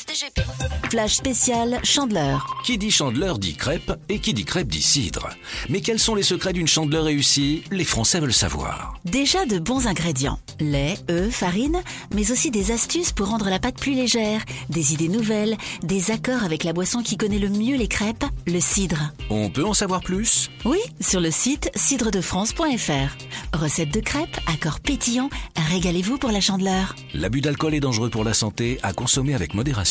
DGP. Flash spécial Chandeleur. Qui dit chandeleur dit crêpe et qui dit crêpe dit cidre. Mais quels sont les secrets d'une chandeleur réussie? Les Français veulent savoir. Déjà de bons ingrédients. Lait, œufs, farine, mais aussi des astuces pour rendre la pâte plus légère, des idées nouvelles, des accords avec la boisson qui connaît le mieux les crêpes, le cidre. On peut en savoir plus? Oui, sur le site cidredefrance.fr. Recette de crêpes, accords pétillants, régalez-vous pour la chandeleur. L'abus d'alcool est dangereux pour la santé, à consommer avec modération.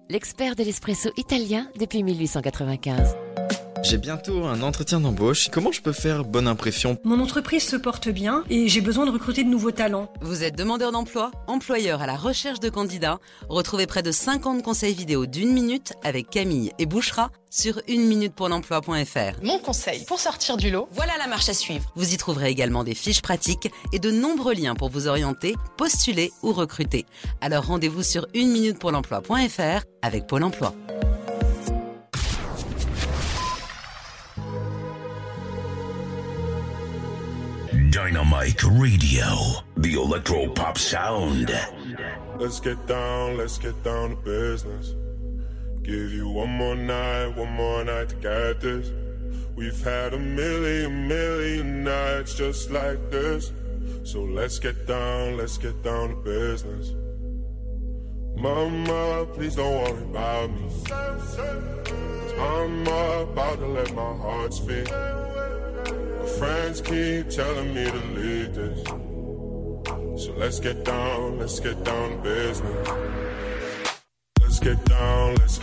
l'expert de l'espresso italien depuis 1895. J'ai bientôt un entretien d'embauche. Comment je peux faire bonne impression? Mon entreprise se porte bien et j'ai besoin de recruter de nouveaux talents. Vous êtes demandeur d'emploi, employeur à la recherche de candidats Retrouvez près de 50 conseils vidéo d'une minute avec Camille et Bouchera sur uneminutepourlemploi.fr. Mon conseil pour sortir du lot, voilà la marche à suivre. Vous y trouverez également des fiches pratiques et de nombreux liens pour vous orienter, postuler ou recruter. Alors rendez-vous sur uneminutepourlemploi.fr avec Pôle emploi. Dynamite Radio, the electro pop sound. Let's get down, let's get down to business. Give you one more night, one more night to get this. We've had a million, million nights just like this. So let's get down, let's get down to business. Mama, please don't worry about me. I'm about to let my heart speak. My friends keep telling me to leave this. So let's get down, let's get down to business. Let's get down, let's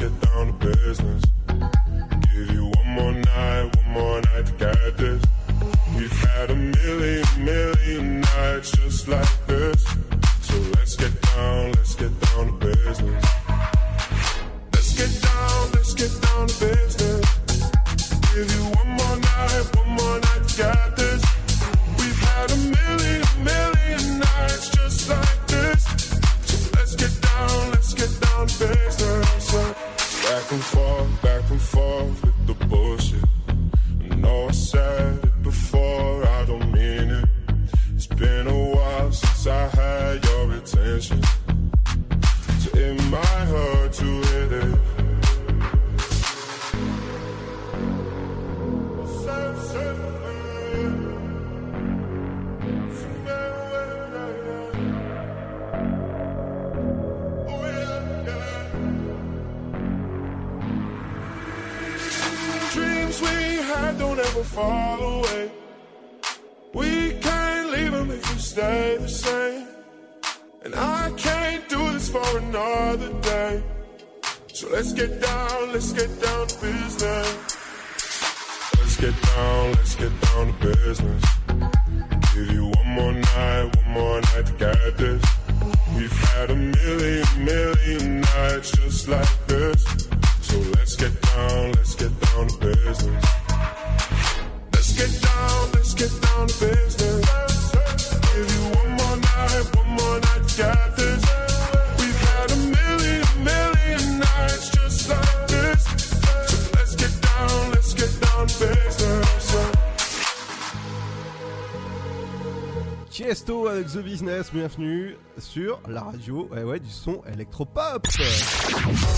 bienvenue sur la radio ouais, du son électropop.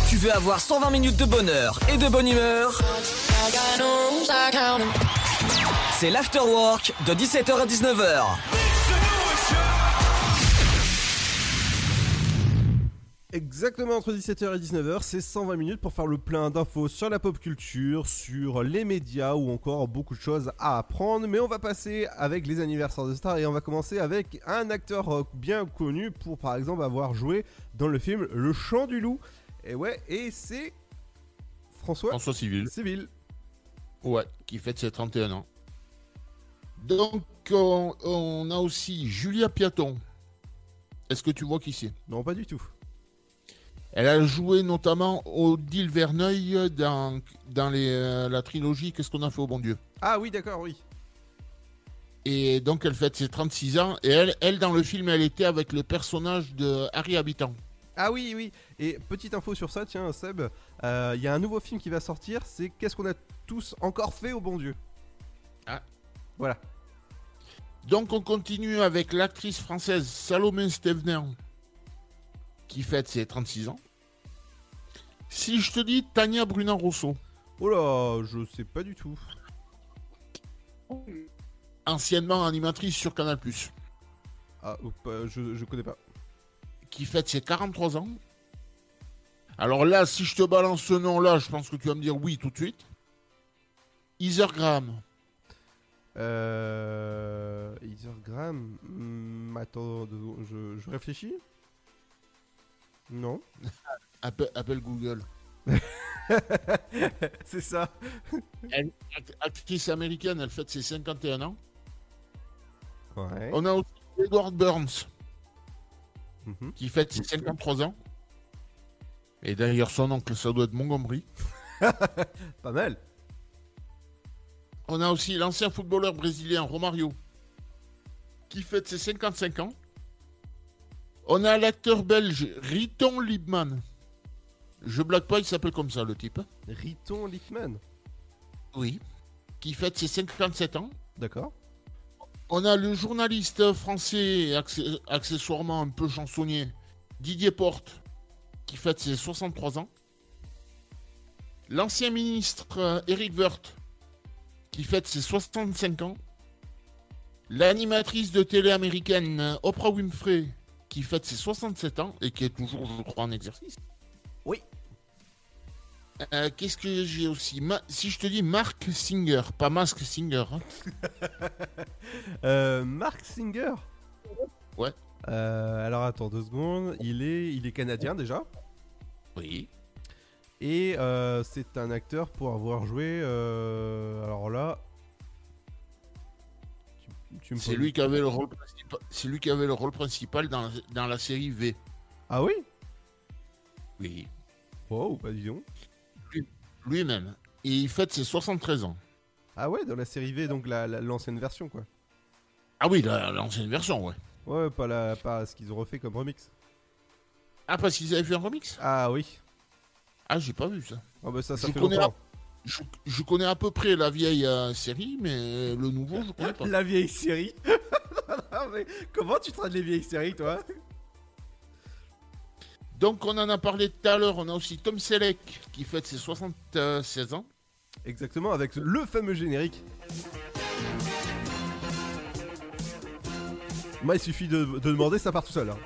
Tu veux avoir 120 minutes de bonheur et de bonne humeur? C'est l'afterwork de 17h à 19h. Exactement entre 17h et 19h, c'est 120 minutes pour faire le plein d'infos sur la pop culture, sur les médias ou encore beaucoup de choses à apprendre. Mais on va passer avec les anniversaires de stars et on va commencer avec un acteur euh, bien connu pour par exemple avoir joué dans le film Le Chant du Loup. Et ouais, et c'est François, François Civil. Civil. Ouais, qui fête ses 31 ans. Donc, on, on a aussi Julia Piaton. Est-ce que tu vois qui c'est? Non, pas du tout. Elle a joué notamment Odile Verneuil dans, dans les, euh, la trilogie Qu'est-ce qu'on a fait au bon Dieu Ah oui, d'accord, oui. Et donc elle fête ses 36 ans. Et elle, elle, dans le film, elle était avec le personnage de Harry Habitant. Ah oui, oui. Et petite info sur ça, tiens, Seb, euh, il y a un nouveau film qui va sortir, c'est Qu'est-ce qu'on a tous encore fait au bon Dieu? Ah. Voilà. Donc on continue avec l'actrice française Salomé Stevener qui fête ses 36 ans. Si je te dis Tania Brunin-Rousseau. Oh là, je sais pas du tout. Anciennement animatrice sur Canal+. Ah, je, je connais pas. Qui fête ses 43 ans. Alors là, si je te balance ce nom-là, je pense que tu vas me dire oui tout de suite. Graham. Euh. Graham Hmm, Attends, je réfléchis Non Appelle, appelle Google. c'est ça. Elle, actrice américaine, elle fête ses 51 ans. Ouais. On a aussi Edward Burns, Mhm. qui fête ses 53 ans. Et d'ailleurs, son oncle, ça doit être Montgomery. Pas mal. On a aussi l'ancien footballeur brésilien Romario, qui fête ses 55 ans. On a l'acteur belge Riton Liebman. Je blague pas, il s'appelle comme ça, le type. Riton Lickman. Oui. Qui fête ses 57 ans. D'accord. On a le journaliste français, accessoirement un peu chansonnier, Didier Porte, qui fête ses 63 ans. L'ancien ministre euh, Eric Woerth, qui fête ses 65 ans. L'animatrice de télé américaine Oprah Winfrey, qui fête ses 67 ans et qui est toujours, je crois, en exercice. Oui. Euh, Qu'est-ce que j'ai aussi? Ma- Si je te dis Mark Singer, pas Mask Singer. hein. Euh, Mark Singer? Ouais. Euh, alors attends deux secondes. Il est, il est canadien déjà? Oui. Et c'est un acteur pour avoir joué. alors là. C'est lui qui avait le rôle principal. C'est lui qui avait le rôle principal dans la, dans la série V. Ah oui? Oui. Wow, bah dis donc. Lui- Lui-même. Et il fête ses 73 ans. Ah ouais, dans la série V, donc la- la- l'ancienne version quoi. Ah oui, la- l'ancienne version, ouais. Ouais, pas, la, pas ce qu'ils ont refait comme remix. Ah, parce qu'ils avaient fait un remix? Ah oui. Ah, j'ai pas vu ça. Ah bah ça, ça je, fait connais à, longtemps. je, je connais à peu près la vieille euh, série, mais le nouveau, je connais pas. La vieille série. Non, mais comment tu traites les vieilles séries toi Donc, on en a parlé tout à l'heure. On a aussi Tom Selleck qui fête ses 76 ans. Exactement, avec le fameux générique. Moi, il suffit de, de demander, ça part tout seul. hein.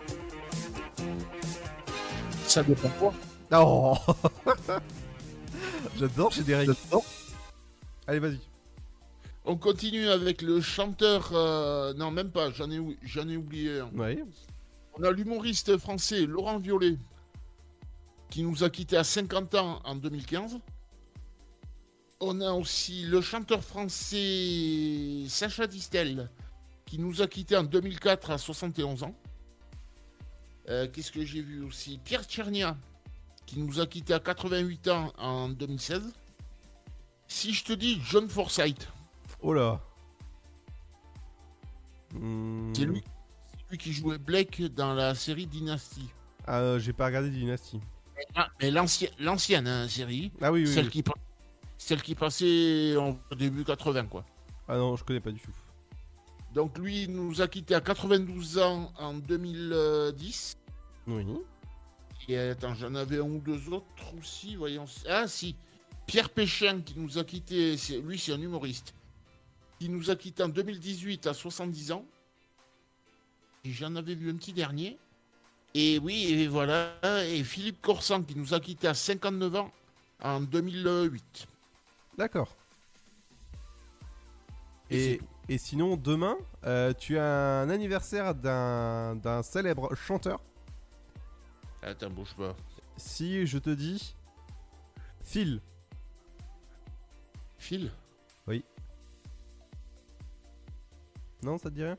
Ça dépend quoi Oh J'adore générique. Allez, vas-y. On continue avec le chanteur. euh, non, même pas, j'en ai, ou- j'en ai oublié un. Oui. On a l'humoriste français Laurent Violet qui nous a quittés à 50 ans en 2015. On a aussi le chanteur français Sacha Distel qui nous a quittés en 2004 à 71 ans. Euh, Qu'est-ce que j'ai vu aussi? Pierre Tchernia qui nous a quittés à 88 ans en 2016. Si je te dis John Forsythe, Oh là. Hmm. c'est lui, c'est lui qui jouait Blake dans la série Dynasty. Ah, euh, j'ai pas regardé Dynasty. Ah, mais l'ancien- l'ancienne hein, série, Ah oui, oui. celle, oui. Qui, pa- celle qui passait en début 80, quoi. Ah non, je connais pas du tout. Donc lui il nous a quitté à 92 ans en 2010. Oui. Et attends, j'en avais un ou deux autres aussi, voyons. Ah si, Pierre Péchin qui nous a quitté, lui c'est un humoriste, qui nous a quitté en 2018 à 70 ans. Et j'en avais vu un petit dernier. Et oui, et voilà, et Philippe Corsan qui nous a quitté à 59 ans en 2008. D'accord. Et Et, et sinon, demain, euh, tu as un anniversaire d'un d'un célèbre chanteur. Attends, bouge pas. Si je te dis Phil. Phil? Oui. Non, ça te dit rien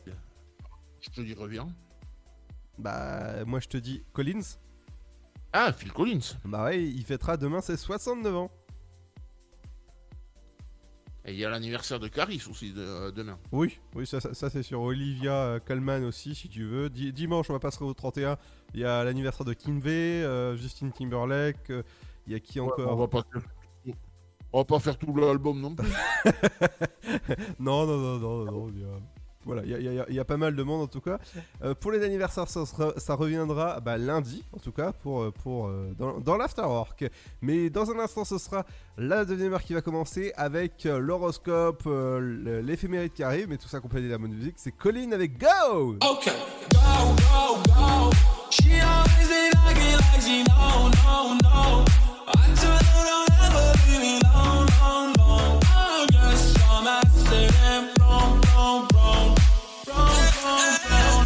Je te dis reviens. Bah, moi je te dis Collins. Ah, Phil Collins. Bah ouais, il fêtera demain ses 69 ans. Et il y a l'anniversaire de Caris aussi de- euh, demain. Oui, oui, ça, ça, ça, c'est sur Olivia euh, Colman aussi, si tu veux. Di- dimanche, on va passer au 31. Il y a l'anniversaire de Kinvey, euh, Justin Timberlake. euh, Il y a qui encore? On va pas on va pas faire tout l'album non plus. non, non, non, non, non. y a- Voilà, il y a, pas mal de monde en tout cas. Euh, pour les anniversaires, ça, reviendra bah, lundi en tout cas pour, euh, euh, dans, l'afterwork. Mais dans un instant, ce sera la deuxième heure qui va commencer avec l'horoscope, euh, l'éphéméride qui arrive, mais tout ça accompagné de la bonne musique. C'est Colin avec Go.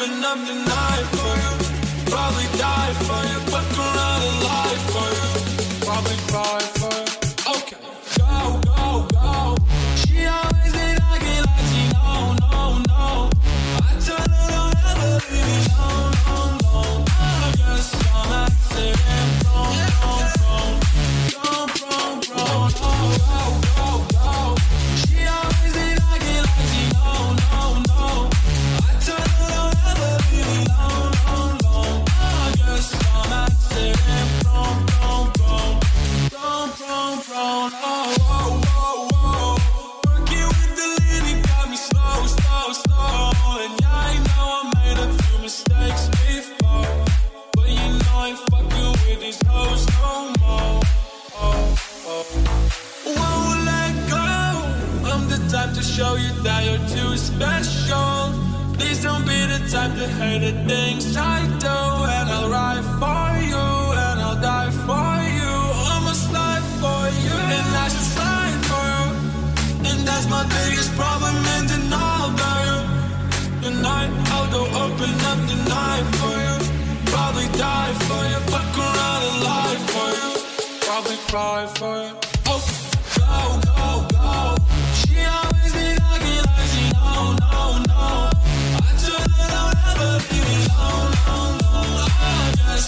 open up the night for you. Probably die for you. Around and lie for you. Probably cry for you. Okay. Go, go, go. She always no, no. I tell her don't ever leave me, no, no, no. I'm accident prone, prone, Please don't oh, oh. let go. I'm the time to show you that you're too special. This ain't be the type to hate the things I do. And I'll ride for you, my biggest problem in denial about you. Tonight, I'll go open up the night for you. Probably die for you, fuck around and lie for you. Probably cry for you. Oh, go, go, go. She always be know, no, no. I don't ever no, no, no. I.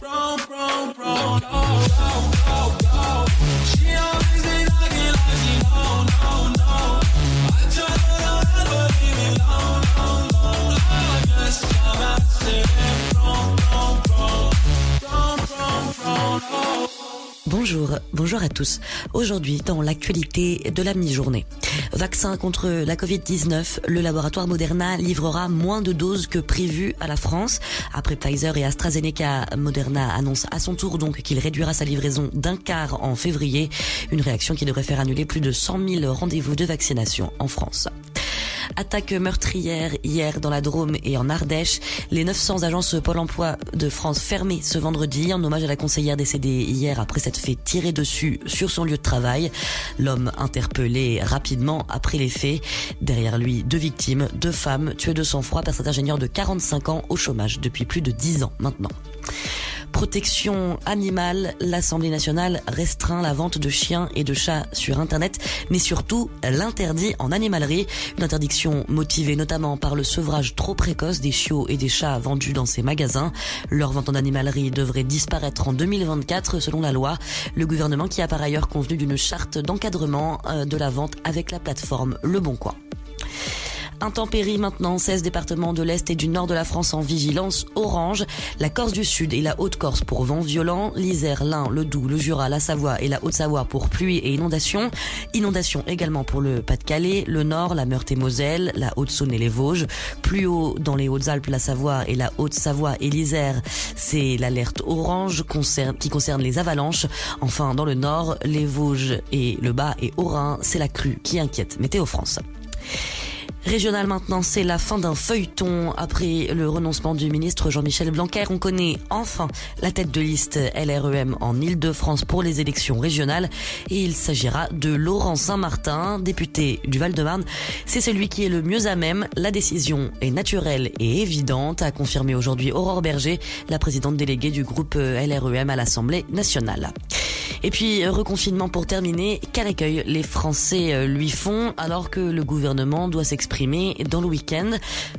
Prone, prone, prone. Oh, go, go, Bonjour, bonjour à tous. Aujourd'hui, dans l'actualité de la mi-journée. Vaccin contre la Covid-19, le laboratoire Moderna livrera moins de doses que prévu à la France. Après Pfizer et AstraZeneca, Moderna annonce à son tour donc qu'il réduira sa livraison d'un quart en février. Une réaction qui devrait faire annuler plus de 100 000 rendez-vous de vaccination en France. Attaque meurtrière hier dans la Drôme et en Ardèche. Les 900 agences Pôle emploi de France fermées ce vendredi en hommage à la conseillère décédée hier après s'être fait tirer dessus sur son lieu de travail. L'homme interpellé rapidement après les faits. Derrière lui, deux victimes, deux femmes tuées de sang-froid par cet ingénieur de 45 ans au chômage depuis plus de 10 ans maintenant. Protection animale, l'Assemblée nationale restreint la vente de chiens et de chats sur Internet, mais surtout l'interdit en animalerie. Une interdiction motivée notamment par le sevrage trop précoce des chiots et des chats vendus dans ces magasins. Leur vente en animalerie devrait disparaître en 2024 selon la loi. Le gouvernement qui a par ailleurs convenu d'une charte d'encadrement euh, de la vente avec la plateforme Le Bon Coin. Intempéries maintenant, 16 départements de l'Est et du Nord de la France en vigilance orange. La Corse du Sud et la Haute-Corse pour vents violents. L'Isère, l'Ain, le Doubs, le Jura, la Savoie et la Haute-Savoie pour pluie et inondations. Inondations également pour le Pas-de-Calais, le Nord, la Meurthe-et-Moselle, la Haute-Saône et les Vosges. Plus haut dans les Hautes-Alpes, la Savoie et la Haute-Savoie et l'Isère, c'est l'alerte orange qui concerne les avalanches. Enfin, dans le Nord, les Vosges et le Bas et Haut-Rhin, c'est la crue qui inquiète Météo France. Régional maintenant, c'est la fin d'un feuilleton. Après le renoncement du ministre Jean-Michel Blanquer, on connaît enfin la tête de liste LREM en Ile-de-France pour les élections régionales. Et il s'agira de Laurent Saint-Martin, député du Val-de-Marne. C'est celui qui est le mieux à même. La décision est naturelle et évidente, a confirmé aujourd'hui Aurore Berger, la présidente déléguée du groupe LREM à l'Assemblée nationale. Et puis, reconfinement pour terminer, quel accueil les Français lui font alors que le gouvernement doit s'exprimer dans le week-end.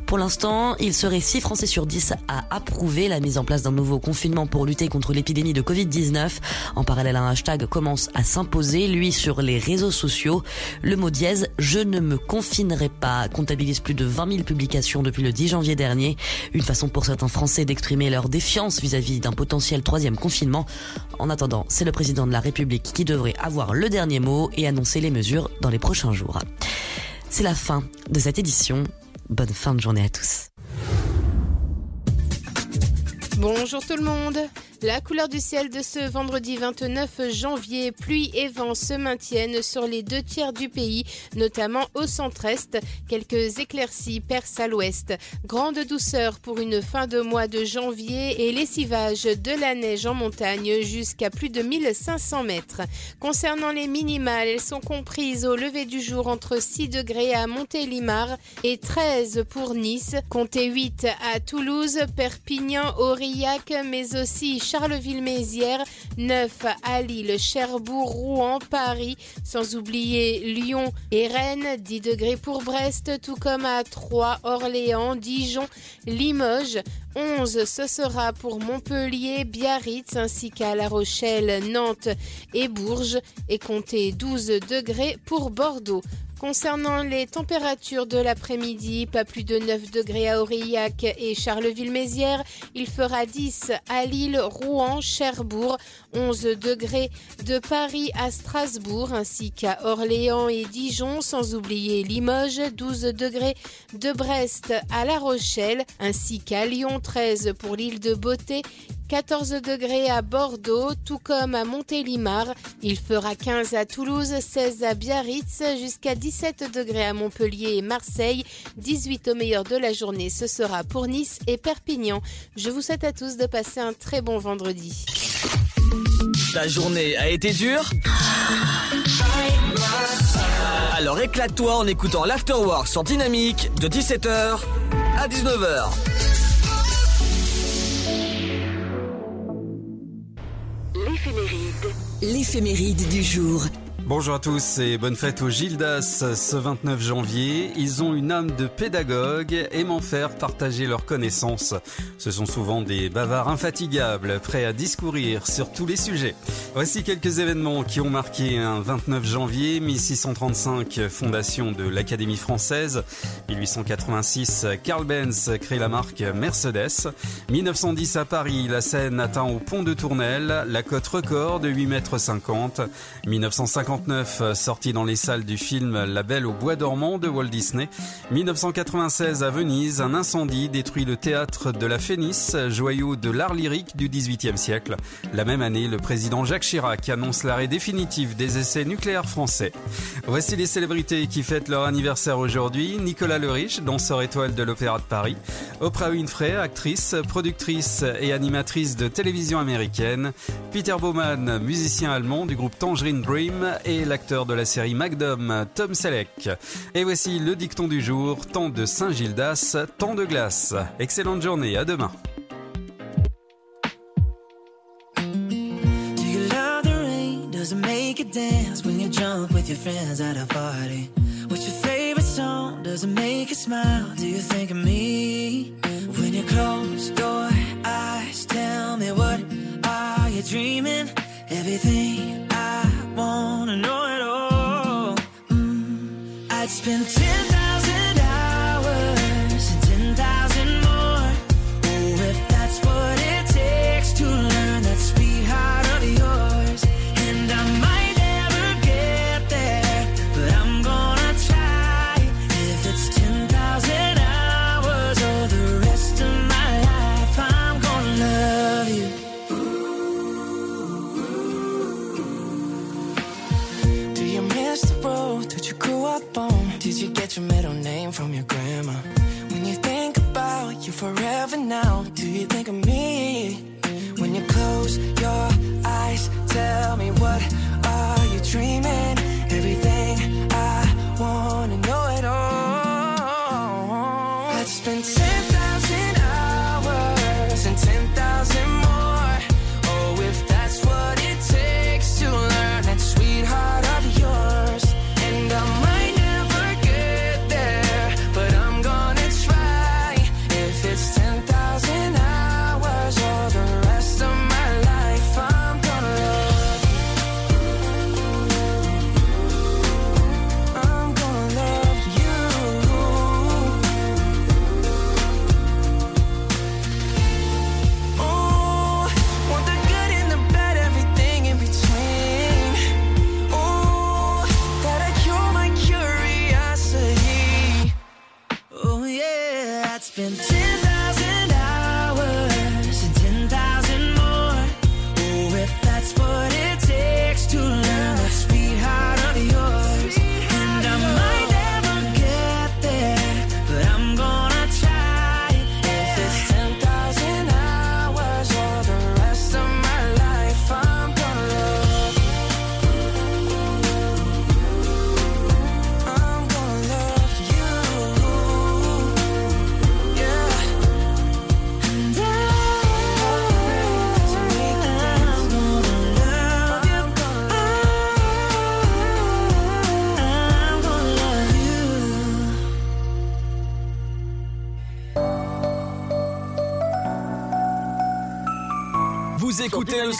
Pour l'instant, il serait 6 Français sur 10 à approuver la mise en place d'un nouveau confinement pour lutter contre l'épidémie de Covid-19. En parallèle, un hashtag commence à s'imposer, lui, sur les réseaux sociaux. Le mot dièse, je ne me confinerai pas, comptabilise plus de 20 000 publications depuis le 10 janvier dernier. Une façon pour certains Français d'exprimer leur défiance vis-à-vis d'un potentiel troisième confinement. En attendant, c'est le président de la République qui devrait avoir le dernier mot et annoncer les mesures dans les prochains jours. C'est la fin de cette édition. Bonne fin de journée à tous. Bonjour tout le monde. La couleur du ciel de ce vendredi 29 janvier, pluie et vent se maintiennent sur les deux tiers du pays, notamment au centre-est. Quelques éclaircies percent à l'ouest. Grande douceur pour une fin de mois de janvier et lessivage de la neige en montagne jusqu'à plus de 1500 mètres. Concernant les minimales, elles sont comprises au lever du jour entre 6 degrés à Montélimar et 13 pour Nice. Comptez 8 à Toulouse, Perpignan, Aurillac, mais aussi Charleville-Mézières, 9 à Lille, Cherbourg, Rouen, Paris, sans oublier Lyon et Rennes, 10 degrés pour Brest, tout comme à Troyes, Orléans, Dijon, Limoges. 11, ce sera pour Montpellier, Biarritz ainsi qu'à La Rochelle, Nantes et Bourges et comptez 12 degrés pour Bordeaux. Concernant les températures de l'après-midi, pas plus de 9 degrés à Aurillac et Charleville-Mézières. Il fera 10 à Lille, Rouen, Cherbourg, 11 degrés de Paris à Strasbourg ainsi qu'à Orléans et Dijon, sans oublier Limoges, 12 degrés de Brest à La Rochelle ainsi qu'à Lyon, 13 pour l'île de Beauté. 14 degrés à Bordeaux, tout comme à Montélimar. Il fera 15 à Toulouse, 16 à Biarritz, jusqu'à 17 degrés à Montpellier et Marseille. 18 au meilleur de la journée, ce sera pour Nice et Perpignan. Je vous souhaite à tous de passer un très bon vendredi. Ta journée a été dure? Alors éclate-toi en écoutant l'Afterwork sur Dynamique de 17h à 19h. L'éphéméride. L'éphéméride du jour. Bonjour à tous et bonne fête aux Gildas ce 29 janvier. Ils ont une âme de pédagogue, aimant faire partager leurs connaissances. Ce sont souvent des bavards infatigables, prêts à discourir sur tous les sujets. Voici quelques événements qui ont marqué un 29 janvier 1635, fondation de l'Académie française. 1886, Carl Benz crée la marque Mercedes. 1910 à Paris, la scène atteint au pont de Tournelle la cote record de 8 mètres 50. 1959, sorti dans les salles du film La Belle au Bois dormant de Walt Disney. 1996 à Venise, un incendie détruit le théâtre de la Fénice, joyau de l'art lyrique du XVIIIe siècle. La même année, le président Jacques Chirac annonce l'arrêt définitif des essais nucléaires français. Voici les célébrités qui fêtent leur anniversaire aujourd'hui. Nicolas Le Riche, danseur étoile de l'Opéra de Paris. Oprah Winfrey, actrice, productrice et animatrice de télévision américaine. Peter Bowman, musicien allemand du groupe Tangerine Dream et l'acteur de la série Magnum, Tom Selleck. Et voici le dicton du jour, tant de Saint-Gildas, tant de glace. Excellente journée, à demain. Wanna know it all. Mm, I'd spend 10,000 forever now, do you think of me? When you close your eyes, tell me what are you dreaming?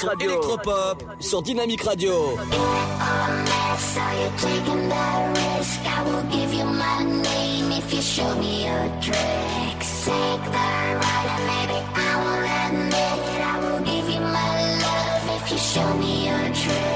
son électropop sur Dynamique Radio. show me your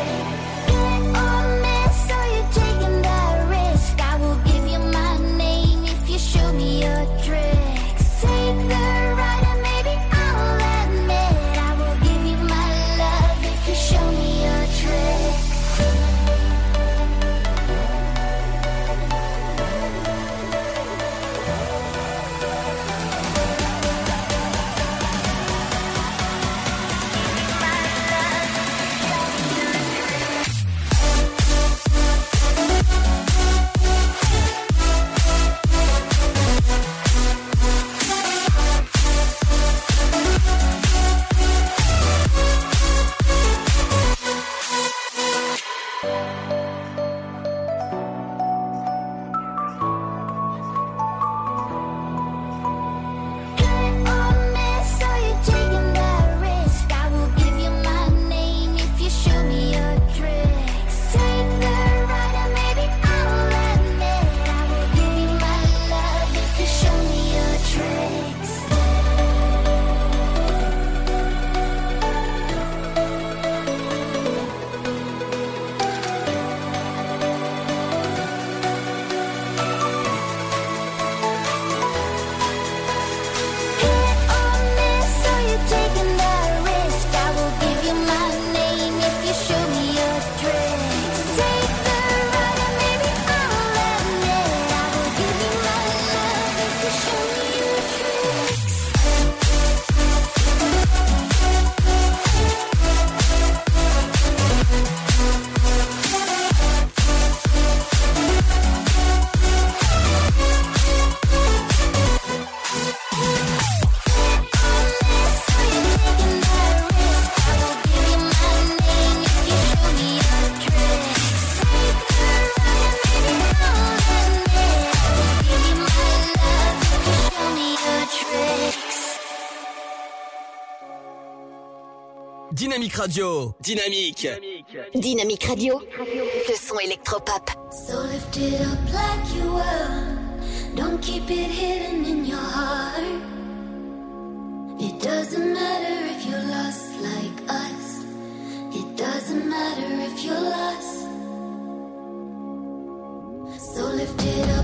radio. Dynamique. Dynamique radio. Le son électropop. So lift it up like you will. Don't keep it hidden in your heart. It doesn't matter if you're lost like us. It doesn't matter if you're lost. So lift it up.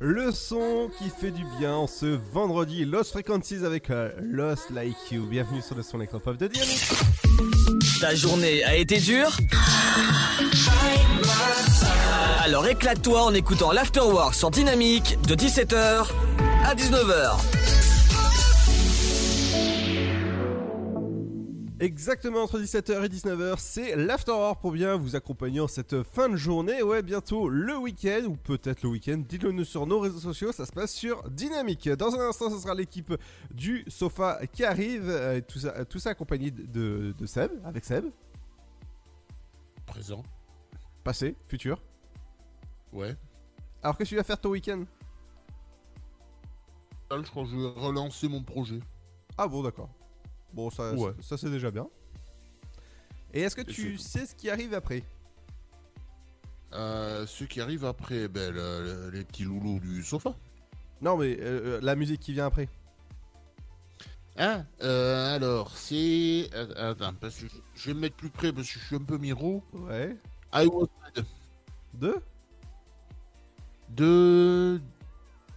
Le son qui fait du bien en ce vendredi. Lost Frequencies avec euh, Lost Like You. Bienvenue sur le son électropop de Dynamique. Ta journée a été dure? Alors éclate-toi en écoutant l'Afterwork sur Dynamique de 17h à 19h. Exactement entre 17h et 19h, c'est l'Afterwork pour bien vous accompagner en cette fin de journée. Ouais, bientôt le week-end, ou peut-être le week-end. Dites-le nous sur nos réseaux sociaux, ça se passe sur Dynamique. Dans un instant, ce sera l'équipe du sofa qui arrive. euh, tout, ça, tout ça accompagné de, de Seb, avec Seb. Présent. Passé, futur. Ouais. Alors, qu'est-ce que tu vas faire ton week-end? Je crois que je vais relancer mon projet. Ah bon, d'accord. Bon, ça, Ouais. ça, ça, c'est déjà bien. Et est-ce que Et tu sais ce qui arrive après Euh, ceux qui arrivent après, ben, le- le- les petits loulous du sofa. Non, mais euh, euh, la musique qui vient après. Hein euh, Alors, c'est. Attends, parce que je- vais me mettre plus près parce que je suis un peu miro. Ouais. I was Dead. De De.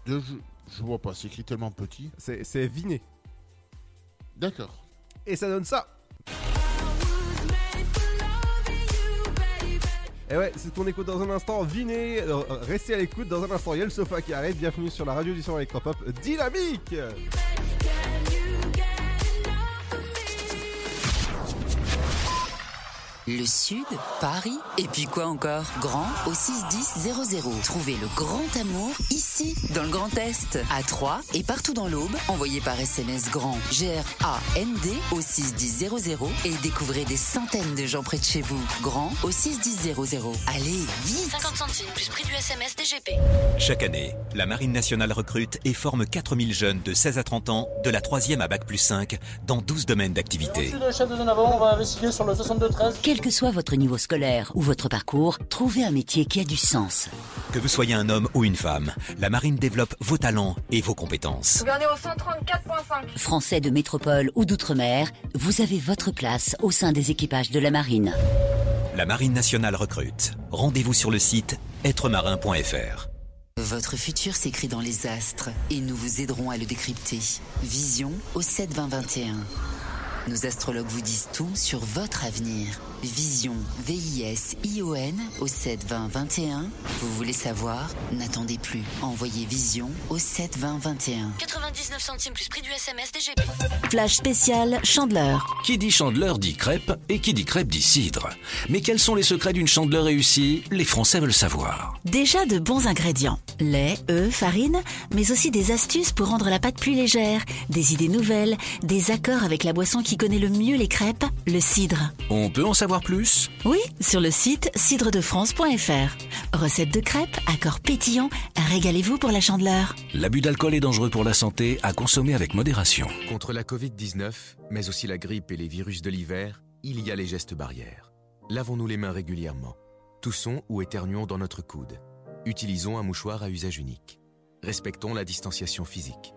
De. Je, je vois pas, c'est écrit tellement petit. C'est c'est Viné. D'accord. Et ça donne ça. Et ouais, c'est ce qu'on écoute dans un instant. Viné, euh, restez à l'écoute. Dans un instant, il y a le sofa qui arrive. Bienvenue sur la radio du son électropop dynamique. Le Sud, Paris, et puis quoi encore? Grand au 61000. Trouvez le grand amour ici, dans le Grand Est, à Troyes et partout dans l'Aube. Envoyez par SMS grand G-R-A-N-D au 61000 et découvrez des centaines de gens près de chez vous. Grand au 61000. Allez, vite 50 centimes plus prix du SMS DGP. Chaque année, la Marine nationale recrute et forme 4000 jeunes de 16 à 30 ans, de la 3e à Bac plus 5, dans 12 domaines d'activité. le chef de zone avant, on va investiguer sur le 62-13. Quel que soit votre niveau scolaire ou votre parcours, trouvez un métier qui a du sens. Que vous soyez un homme ou une femme, la Marine développe vos talents et vos compétences. Regardez au 134.5. Français de métropole ou d'outre-mer, vous avez votre place au sein des équipages de la marine. La Marine nationale recrute. Rendez-vous sur le site êtremarin.fr. Votre futur s'écrit dans les astres et nous vous aiderons à le décrypter. Vision au 72021. Nos astrologues vous disent tout sur votre avenir. Vision, V-I-S-I-O-N au 72021. Vous voulez savoir? N'attendez plus. Envoyez Vision au 72021. 99 centimes plus prix du SMS DGP. Flash spécial Chandeleur. Qui dit chandeleur dit crêpe et qui dit crêpe dit cidre. Mais quels sont les secrets d'une chandeleur réussie? Les Français veulent savoir. Déjà de bons ingrédients. Lait, œufs, farine, mais aussi des astuces pour rendre la pâte plus légère, des idées nouvelles, des accords avec la boisson qui connaît le mieux les crêpes, le cidre. On peut en savoir plus? Oui, sur le site cidredefrance.fr. Recette de crêpes, accords pétillants, régalez-vous pour la chandeleur. L'abus d'alcool est dangereux pour la santé, à consommer avec modération. Contre la Covid-19, mais aussi la grippe et les virus de l'hiver, il y a les gestes barrières. Lavons-nous les mains régulièrement. Toussons ou éternuons dans notre coude. Utilisons un mouchoir à usage unique. Respectons la distanciation physique.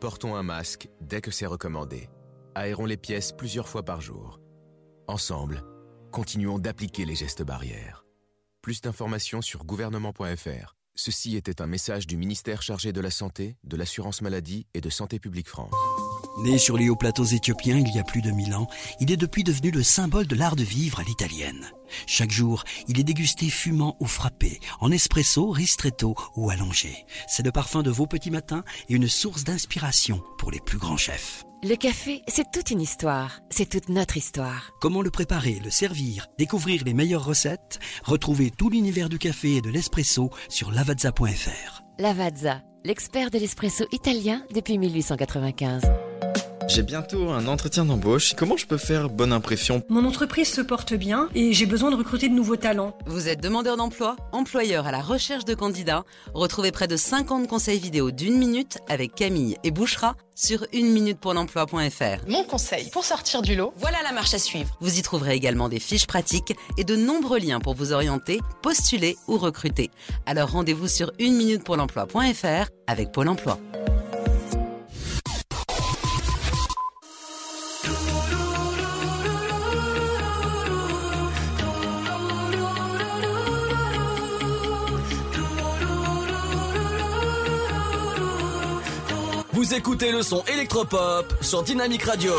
Portons un masque dès que c'est recommandé. Aérons les pièces plusieurs fois par jour. Ensemble, continuons d'appliquer les gestes barrières. Plus d'informations sur gouvernement.fr. Ceci était un message du ministère chargé de la Santé, de l'Assurance Maladie et de Santé Publique France. Né sur les hauts plateaux éthiopiens il y a plus de mille ans, il est depuis devenu le symbole de l'art de vivre à l'italienne. Chaque jour, il est dégusté fumant ou frappé, en espresso, ristretto ou allongé. C'est le parfum de vos petits matins et une source d'inspiration pour les plus grands chefs. Le café, c'est toute une histoire. C'est toute notre histoire. Comment le préparer, le servir, découvrir les meilleures recettes? Retrouvez tout l'univers du café et de l'espresso sur lavazza.fr. Lavazza, l'expert de l'espresso italien depuis 1895. J'ai bientôt un entretien d'embauche. Comment je peux faire bonne impression? Mon entreprise se porte bien et j'ai besoin de recruter de nouveaux talents. Vous êtes demandeur d'emploi, employeur à la recherche de candidats Retrouvez près de 50 conseils vidéo d'une minute avec Camille et Bouchera sur uneminutepauleemploi.fr. Mon conseil pour sortir du lot, voilà la marche à suivre. Vous y trouverez également des fiches pratiques et de nombreux liens pour vous orienter, postuler ou recruter. Alors rendez-vous sur uneminutepauleemploi.fr avec Pôle emploi. Vous écoutez le son électropop sur Dynamic Radio.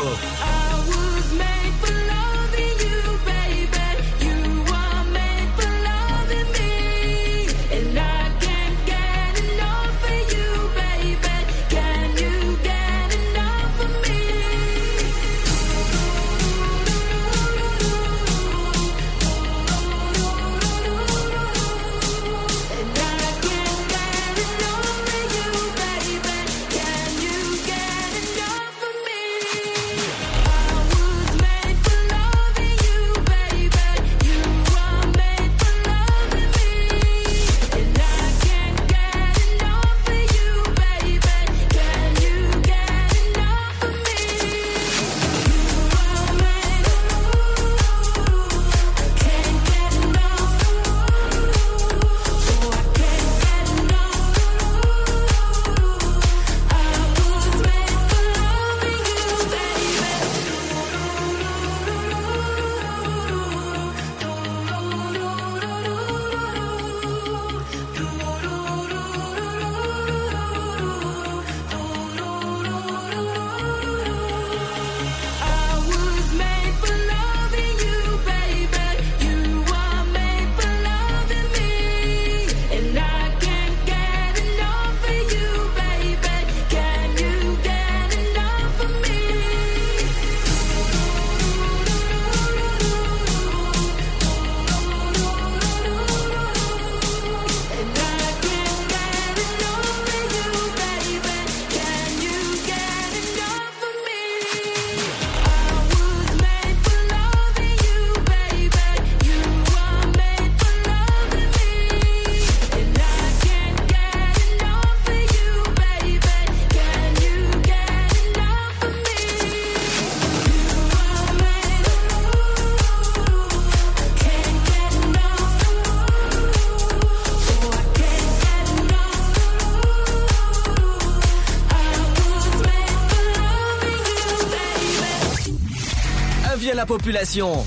Population.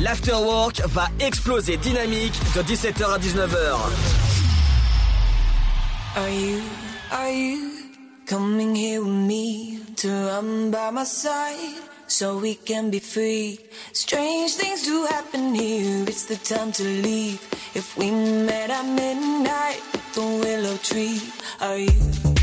L'afterwork va exploser dynamique de 17h à 19h. Are you, coming here with me to run by my side so we can be free? Strange things do happen here, it's the time to leave. If we met at midnight, the willow tree, are you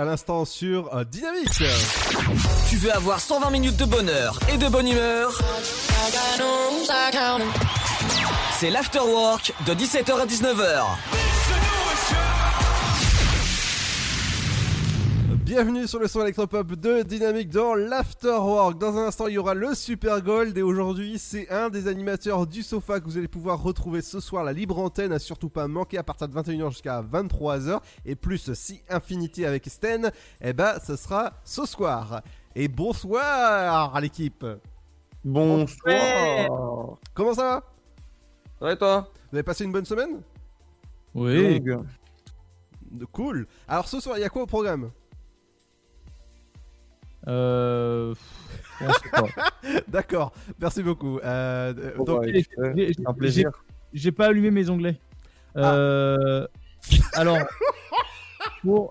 à l'instant sur euh, Dynamique. Tu veux avoir 120 minutes de bonheur et de bonne humeur? C'est l'afterwork de 17h à 19h. Bienvenue sur le son électropop de Dynamique dans l'Afterwork. Dans un instant, il y aura le Super Gold et aujourd'hui, c'est un des animateurs du sofa que vous allez pouvoir retrouver ce soir. La libre antenne à surtout pas manquer à partir de 21h jusqu'à 23h et plus si Infinity avec Sten, eh ben, ce sera ce soir. Et bonsoir à l'équipe. Bonsoir. Comment ça va? Ça va et toi? Vous avez passé une bonne semaine? Oui. Cool. Alors ce soir, il y a quoi au programme? Euh. D'accord, merci beaucoup. Euh, euh, donc- bah, J'ai- c'est j'ai- un plaisir. j'ai- J'ai pas allumé mes onglets. Euh, Alors, pour...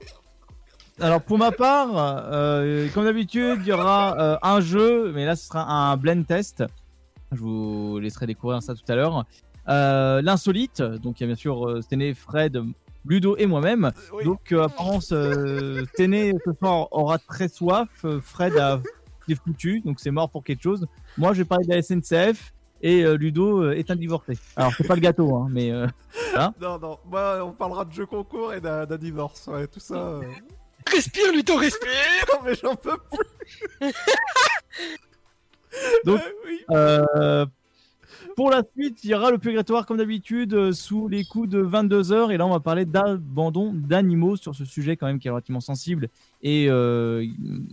Alors pour ma part, euh, comme d'habitude, il y aura euh, un jeu, mais là ce sera un blend test. Je vous laisserai découvrir ça tout à l'heure. Euh, L'insolite, donc il y a bien sûr euh, Stené, Fred, Ludo et moi-même. Donc euh, apparence, euh, Stené ce soir aura très soif, euh, Fred a est foutu, donc c'est mort pour quelque chose. Moi je vais parler de la SNCF et euh, Ludo euh, est un divorcé. Alors c'est pas le gâteau, hein, mais euh, voilà. Non, non, moi on parlera de jeux concours et d'un divorce, ouais, tout ça. euh. Respire, Ludo, respire Non, mais j'en peux plus Donc, Euh, euh, pour la suite, il y aura le purgatoire comme d'habitude euh, sous les coups de 22h. Et là, on va parler d'abandon d'animaux sur ce sujet quand même qui est relativement sensible et euh,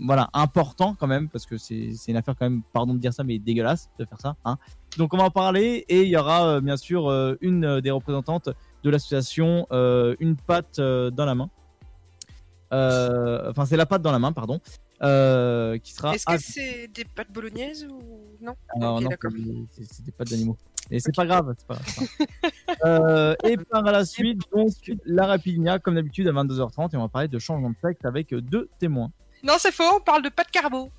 voilà important quand même parce que c'est une affaire quand même, pardon de dire ça, mais dégueulasse de faire ça. Hein. Donc on va en parler et il y aura euh, bien sûr une des représentantes de l'association Une patte dans la main. Enfin, c'est la patte dans la main, pardon. Euh, qui sera Est-ce que c'est des pâtes bolognaises ou non? Alors Ok, non, d'accord. c'est- des pattes d'animaux. Et c'est pas grave, pas grave. c'est pas grave. Euh, et par la suite, donc, la Rapidinia, comme d'habitude, à 22h30, et on va parler de changement de sexe avec deux témoins. Non, c'est faux, on parle de pâtes carbo.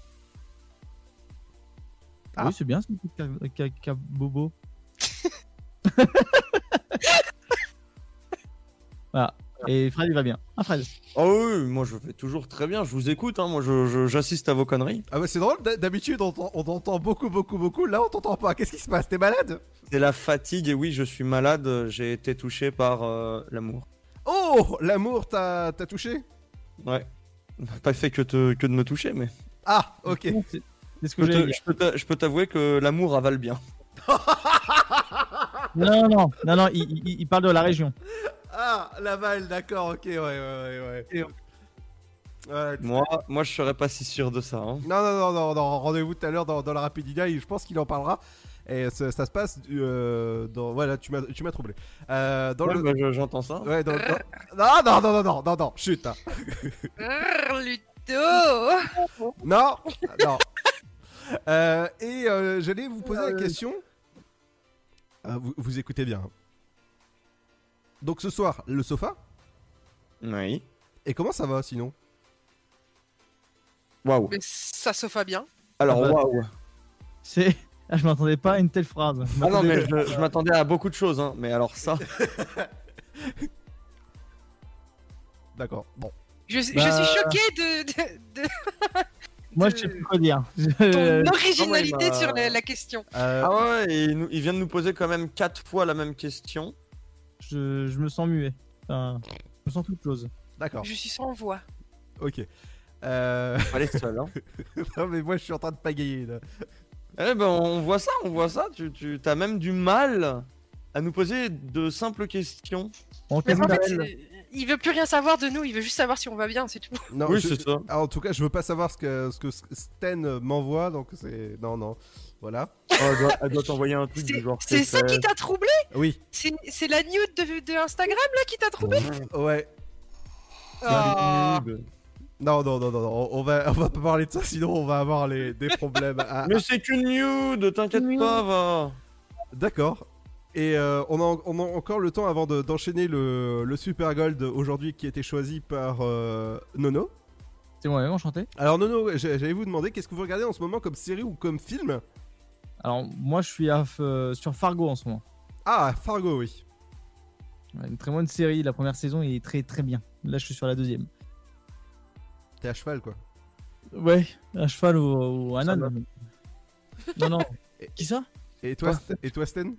Oui, c'est bien, ce petit ca- ca- ca- bobo. voilà. Et Fred, il va bien. Ah, Fred. Oh oui, moi je vais toujours très bien, je vous écoute, hein, moi je- je- j'assiste à vos conneries. Ah, bah c'est drôle, d'ha- d'habitude on t'en- on t'entend beaucoup, beaucoup, beaucoup. Là, on t'entend pas. Qu'est-ce qui se passe? T'es malade? C'est la fatigue, et oui, je suis malade, j'ai été touché par euh, l'amour. Oh L'amour t'a t'a touché? Ouais. Pas fait que, te- que de me toucher, mais. Ah, ok. C'est ce Je que je peux t'a- je peux t'avouer que l'amour avale bien. Non, non, non, non, il, il- il parle de la région. Ah, Laval, d'accord, ok, ouais, ouais, ouais. ouais. Ouais, Moi, moi je serais pas si sûr de ça. hein. Non, non, non, non, non, rendez-vous tout à l'heure dans, dans la Rapidinia, et je pense qu'il en parlera. Et ça, ça se passe euh, dans. Voilà, tu m'as tu m'as troublé. Euh, dans Ouais, le... bah, je- j'entends ça. Ouais, dans, dans- Non, non, non, non, non, non, non, chut. hein. Ludo Non, non. Euh, et euh, j'allais vous poser la question. Ah, vous, vous écoutez bien. Donc ce soir, le sofa. Oui. Et comment ça va sinon? Waouh. Mais ça se fait bien. Alors, Ah bah, waouh. C'est. Ah, je m'attendais pas à une telle phrase. Je Ah non, mais m'attendais- je, je m'attendais à beaucoup de choses, hein. mais alors ça. D'accord, bon. Je, je Bah, suis choqué de, de, de Moi, je sais plus quoi dire. ton originalité Ah ouais, bah, sur la, la question. Euh, Ah ouais, et il, nous- il vient de nous poser quand même quatre fois la même question. Je, je me sens muet. Enfin, je me sens toute chose. D'accord. Je suis sans voix. Ok. Euh... Allez, seul, hein. non mais moi je suis en train de pagayer là. Eh ben, on voit ça, on voit ça. Tu, tu as même du mal à nous poser de simples questions. En Mais en fait, c'est- il veut plus rien savoir de nous, il veut juste savoir si on va bien, c'est tout. Non, Oui, je- c'est ça. Ah, en tout cas, je veux pas savoir ce que, ce que Sten m'envoie, donc c'est. Non, non. Voilà. Oh, elle doit, elle doit t'envoyer un truc du genre. C'est ça qui t'a troublé? Oui. C'est c'est la nude de, de Instagram là qui t'a troublé? Ouais. Ah. Non, non, non, non, non, on- on va, on va pas parler de ça, sinon on va avoir les, des problèmes. à- Mais c'est qu'une nude, t'inquiète pas, va. D'accord. Et euh, on, a, on a encore le temps avant de- d'enchaîner le, le Super Gold aujourd'hui qui a été choisi par euh, Nono. C'est moi-même enchanté. Alors Nono, j'allais vous demander qu'est-ce que vous regardez en ce moment comme série ou comme film? Alors, moi, je suis à, euh, sur Fargo en ce moment. Ah, Fargo, oui. Une très bonne série. La première saison est très très bien. Là, je suis sur la deuxième. T'es à cheval quoi. Ouais, un cheval ou, âne. Non, non. Qui ça? Et toi, et toi Sten?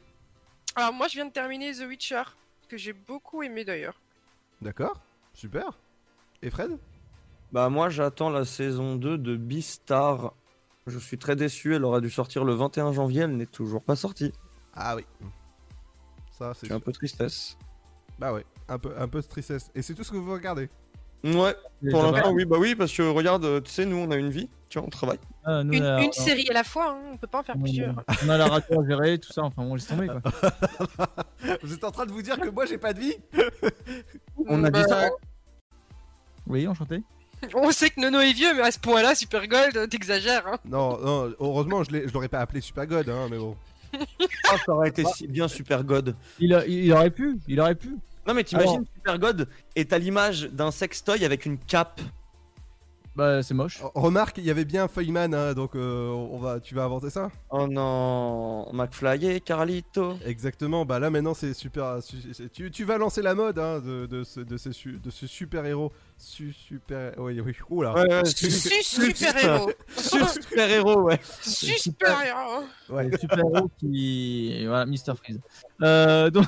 Alors moi je viens de terminer The Witcher, que j'ai beaucoup aimé d'ailleurs. D'accord, super. Et Fred? Bah moi j'attends la saison 2 de Beastar. Je suis très déçu, elle aurait dû sortir le 21 janvier, elle n'est toujours pas sortie. Ah oui. Ça c'est un peu de tristesse. Bah ouais, un peu, un peu de tristesse. Et c'est tout ce que vous regardez? Ouais, pour l'instant oui, bah oui, parce que regarde, euh, tu sais, nous on a une vie, tu vois, on travaille. Ah, nous, Une, on a- une série à la fois, hein, on peut pas en faire plusieurs. On a la radio à gérer, tout ça, enfin bon, laisse tomber quoi. Vous êtes en train de vous dire que moi j'ai pas de vie On a dit Bah, ça. Oui, enchanté. On sait que Nono est vieux, mais à ce point-là, Super Gold, t'exagères. Hein. Non, non, heureusement je l'ai- je l'aurais pas appelé Super God, hein, mais bon. Ah, ça aurait été si bien Super God. Il, a- il aurait pu, il aurait pu. Non mais t'imagines Alors- Super God est à l'image d'un sextoy avec une cape. Bah, c'est moche. Remarque, il y avait bien Feynman, hein, donc euh, on va, tu vas inventer ça? Oh non, McFly et Carlito. Exactement, bah là maintenant c'est super. c'est- Tu, tu vas lancer la mode hein, de, de ce, de ce, su- de ce super héros. Su, super. Oui, oui, oula. Ouais, ouais, Su- super-héros. Super héros, ouais. Super héros. Ouais. Le super-héros qui. Voilà, Mr. Freeze. Euh, donc.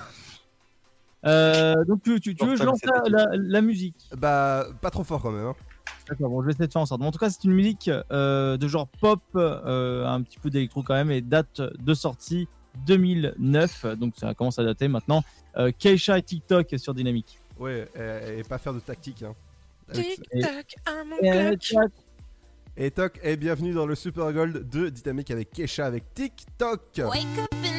Euh, donc, tu, tu, tu veux que je lance la, la- la musique? Bah, pas trop fort quand même. Hein. D'accord, bon, je vais essayer de faire en sorte. Bon, en tout cas, c'est une musique euh, de genre pop, euh, un petit peu d'électro quand même, et date de sortie 2009. Donc, ça commence à dater maintenant. Euh, Keisha et TikTok sur Dynamique. Ouais, et, et pas faire de tactique. Hein. Tic-tac, à mon Et-. Et toc, et bienvenue dans le Super Gold de Dynamique avec Kesha avec TikTok. Wake up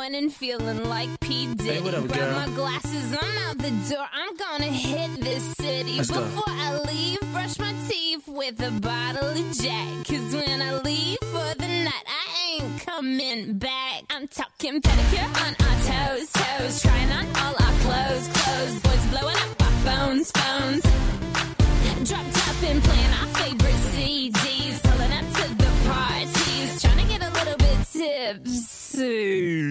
morning feeling like P. Diddy. Hey, what up, Grab girl? my glasses, I'm out the door. I'm gonna hit this city. Let's go. Before I leave, brush my teeth with a bottle of Jack. Cause when I leave for the night, I ain't coming back. I'm talking pedicure on our toes, toes. Trying on all our clothes, clothes. Boys blowing up our phones, phones. See.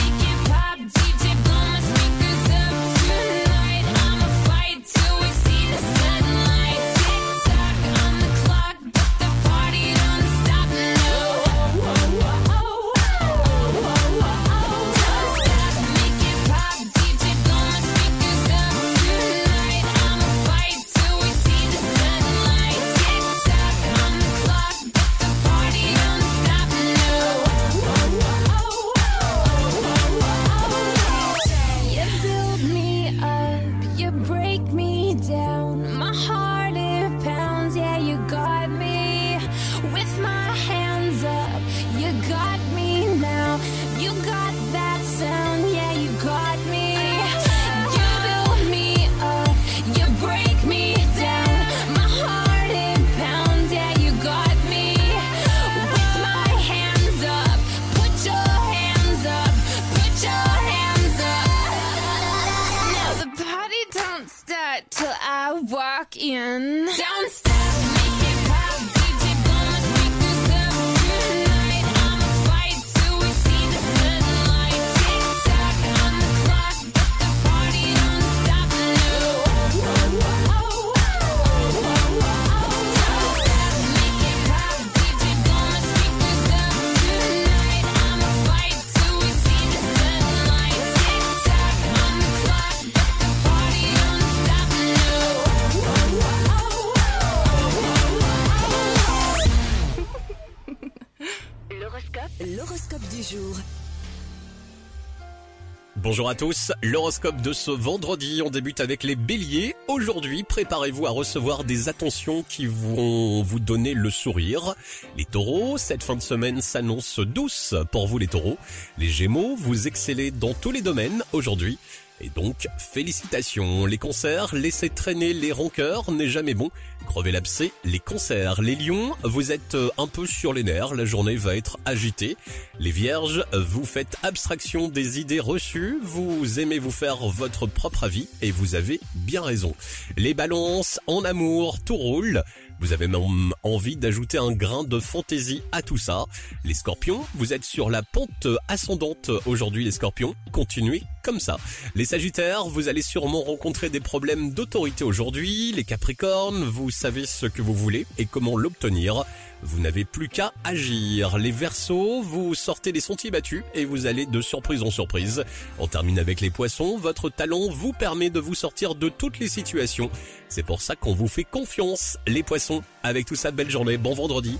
Bonjour à tous, l'horoscope de ce vendredi, on débute avec les béliers. Aujourd'hui, préparez-vous à recevoir des attentions qui vont vous donner le sourire. Les taureaux, cette fin de semaine s'annonce douce pour vous les taureaux. Les gémeaux, vous excellez dans tous les domaines aujourd'hui. Et donc, félicitations. Les concerts, laisser traîner les rancœurs n'est jamais bon. Crevez l'abcès, les concerts. Les lions, vous êtes euh, un peu sur les nerfs, la journée va être agitée. Les vierges, vous faites abstraction des idées reçues, vous aimez vous faire votre propre avis et vous avez bien raison. Les balances, en amour, tout roule. Vous avez même envie d'ajouter un grain de fantaisie à tout ça. Les scorpions, vous êtes sur la pente ascendante aujourd'hui les scorpions. Continuez comme ça. Les sagittaires, vous allez sûrement rencontrer des problèmes d'autorité aujourd'hui. Les capricornes, vous savez ce que vous voulez et comment l'obtenir. Vous n'avez plus qu'à agir. Les versos, vous sortez des sentiers battus et vous allez de surprise en surprise. On termine avec les poissons. Votre talent vous permet de vous sortir de toutes les situations. C'est pour ça qu'on vous fait confiance, les poissons. Avec tout ça, belle journée. Bon vendredi.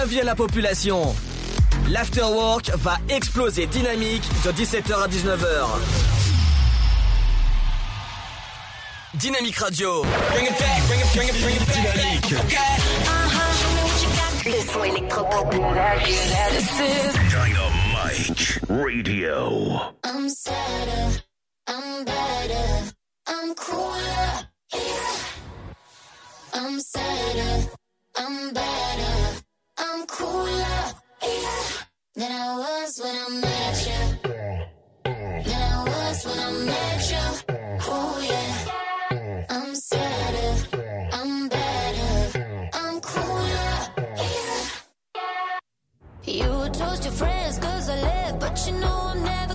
Avis à la population. L'afterwork va exploser dynamique de 17h à 19h. Dynamique Radio. Bring it back, bring it, bring it, bring it back. Dynamique. Le son électropop. This is Dynamite Radio. I'm sadder, I'm better, I'm cooler, yeah. I'm sadder, I'm better, I'm cooler, yeah. Than I was when I met you. Than I was when I met you. Oh yeah. Toast your friends cause I left, but you know I'm never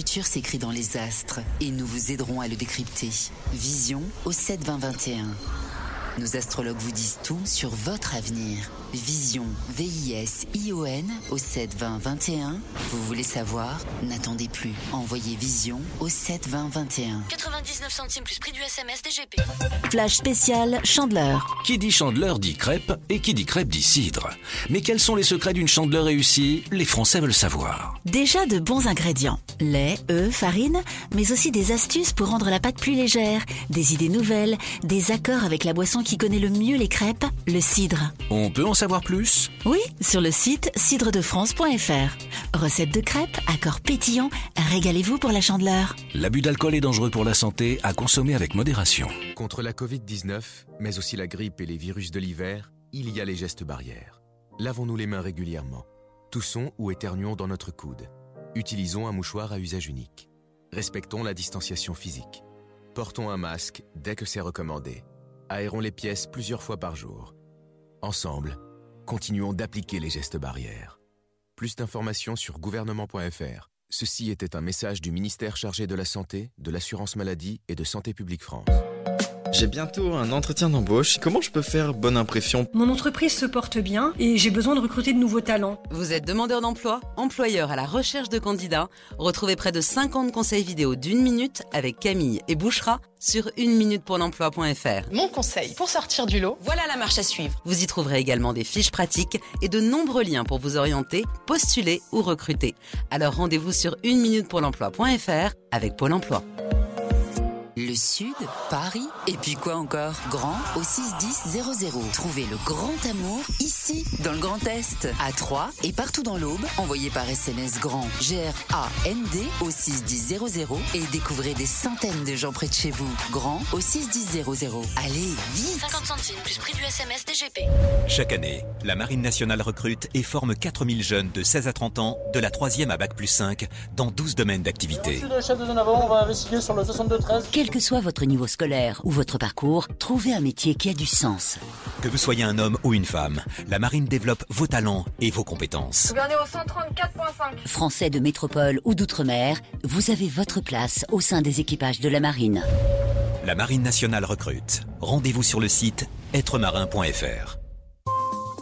Futur s'écrit dans les astres et nous vous aiderons à le décrypter. Vision au 7 20 21. Nos astrologues vous disent tout sur votre avenir. Vision, V-I-S-I-O-N au 7 20 21. Vous voulez savoir? N'attendez plus. Envoyez Vision au 7 20 21. 99 centimes plus prix du SMS DGP. Flash spécial Chandeleur. Qui dit chandeleur dit crêpe et qui dit crêpe dit cidre. Mais quels sont les secrets d'une chandeleur réussie? Les Français veulent savoir. Déjà de bons ingrédients. Lait, œufs, farine, mais aussi des astuces pour rendre la pâte plus légère, des idées nouvelles, des accords avec la boisson qui connaît le mieux les crêpes, le cidre. On peut en savoir plus? Oui, sur le site cidredefrance.fr. Recette de crêpes, accords pétillants, régalez-vous pour la chandeleur. L'abus d'alcool est dangereux pour la santé, à consommer avec modération. Contre la Covid-19, mais aussi la grippe et les virus de l'hiver, il y a les gestes barrières. Lavons-nous les mains régulièrement. Toussons ou éternuons dans notre coude. Utilisons un mouchoir à usage unique. Respectons la distanciation physique. Portons un masque dès que c'est recommandé. Aérons les pièces plusieurs fois par jour. Ensemble, continuons d'appliquer les gestes barrières. Plus d'informations sur gouvernement.fr. Ceci était un message du ministère chargé de la Santé, de l'Assurance Maladie et de Santé Publique France. J'ai bientôt un entretien d'embauche. Comment je peux faire bonne impression? Mon entreprise se porte bien et j'ai besoin de recruter de nouveaux talents. Vous êtes demandeur d'emploi, employeur à la recherche de candidats Retrouvez près de 50 conseils vidéo d'une minute avec Camille et Bouchera sur une minute pour l'emploi.fr. Mon conseil pour sortir du lot, voilà la marche à suivre. Vous y trouverez également des fiches pratiques et de nombreux liens pour vous orienter, postuler ou recruter. Alors rendez-vous sur une minute pour l'emploi.fr avec Pôle emploi. Le Sud, Paris, et puis quoi encore? Grand au 61000. Trouvez le grand amour ici, dans le Grand Est, à Troyes et partout dans l'Aube. Envoyez par SMS grand G-R-A-N-D au 61000 et découvrez des centaines de gens près de chez vous. Grand au 61000. Allez, vite 50 centimes plus prix du SMS DGP. Chaque année, la Marine nationale recrute et forme 4000 jeunes de 16 à 30 ans, de la 3e à Bac plus 5, dans 12 domaines d'activité. le chef de zone avant, on va investiguer sur le 62-13. Quel que soit votre niveau scolaire ou votre parcours, trouvez un métier qui a du sens. Que vous soyez un homme ou une femme, la Marine développe vos talents et vos compétences. Gouverneur au 134.5. Français de métropole ou d'outre-mer, vous avez votre place au sein des équipages de la marine. La Marine nationale recrute. Rendez-vous sur le site êtremarin.fr.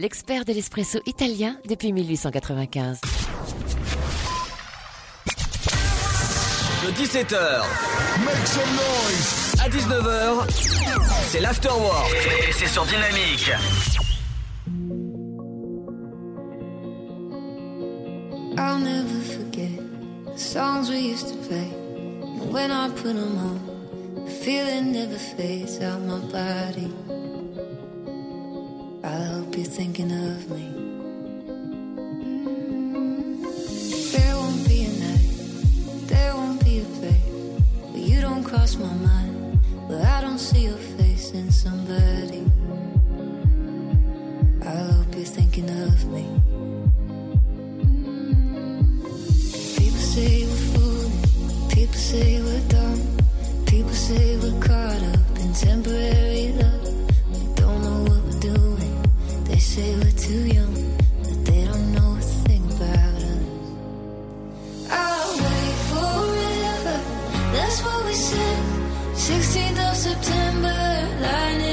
l'expert de l'espresso italien depuis 1895. De 17h Make some noise à 19h, c'est l'afterwork et c'est sur Dynamique. I'll never forget the songs we used to play. And when I put them on, the feeling never fades out my body. I hope you're thinking of me. Mm. There won't be a night, there won't be a place where you don't cross my mind, where I don't see your face in somebody. I hope you're thinking of me. Mm. People say we're. People say we're dumb. People say we're caught up in temporary love. That's what we said. 16th of September, lying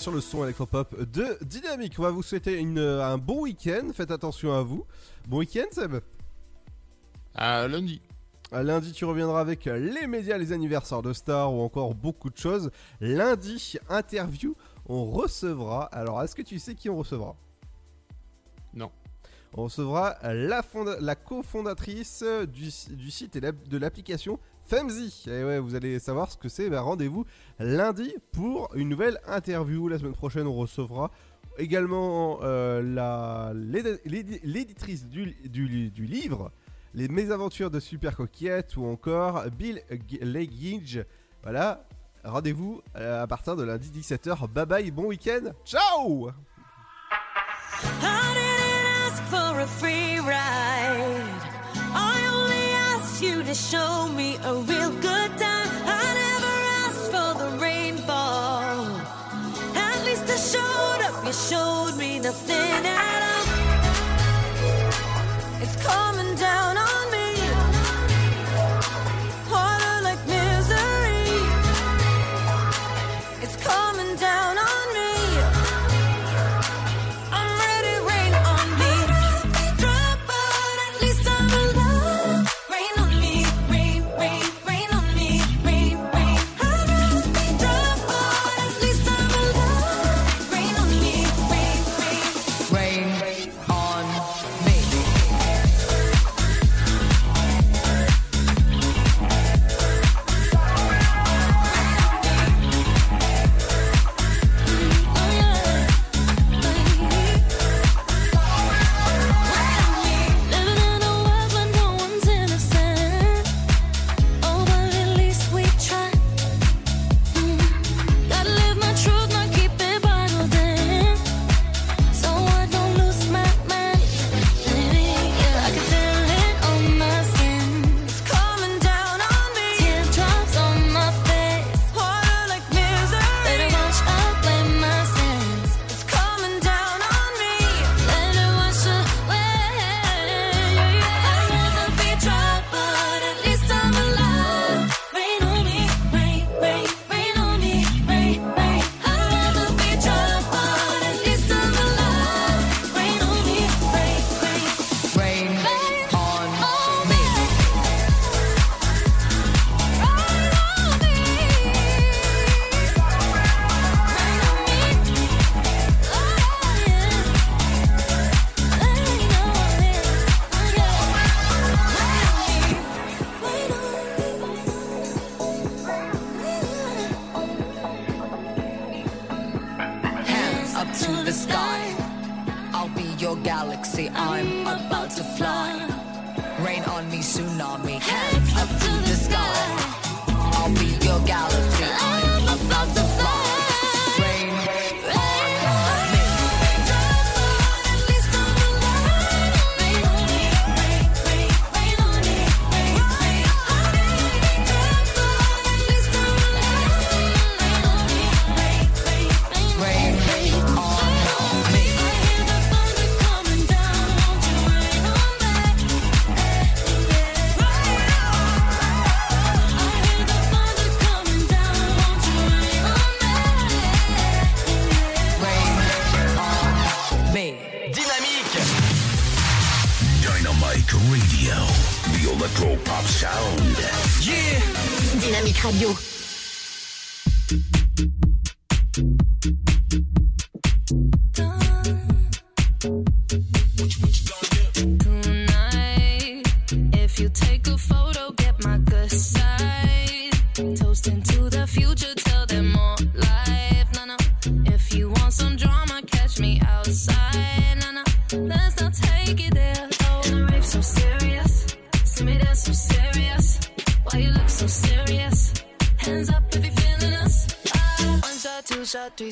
sur le son électropop de Dynamique. On va vous souhaiter une- un bon week-end. Faites attention à vous. Bon week-end, Seb À lundi. Lundi, tu reviendras avec les médias, les anniversaires de stars ou encore beaucoup de choses. Lundi, interview, on recevra. Alors, est-ce que tu sais qui on recevra? Non. On recevra la, fonda- la cofondatrice du, du site et de l'application Femzy. Et ouais, vous allez savoir ce que c'est. Ben, Rendez-vous lundi pour une nouvelle interview. La semaine prochaine, on recevra également euh, l'éditrice du, livre Les mésaventures de Super Coquette ou encore Bill Leggage. Voilà, rendez-vous euh, à partir de lundi 17h. Bye bye, bon week-end. Ciao to show me a real good time. I never asked for the rainfall. At least I showed up, you showed me nothing at all. It's coming down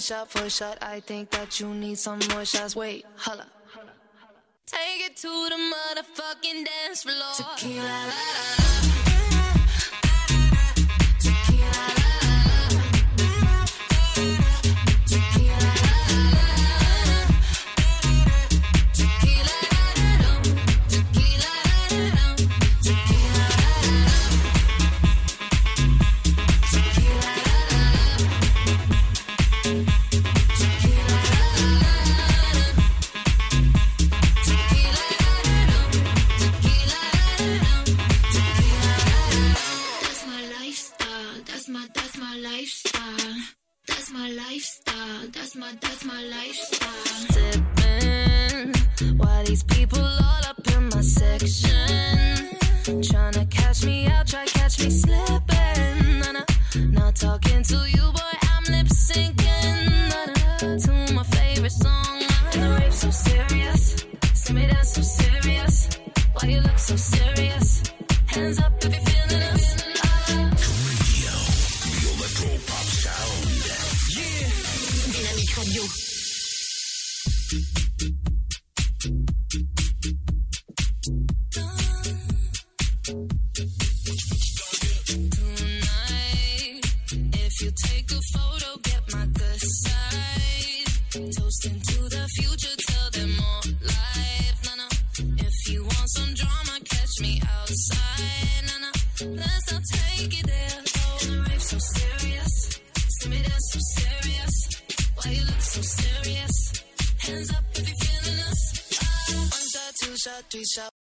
shot for shot. I think that you need some more shots. Wait.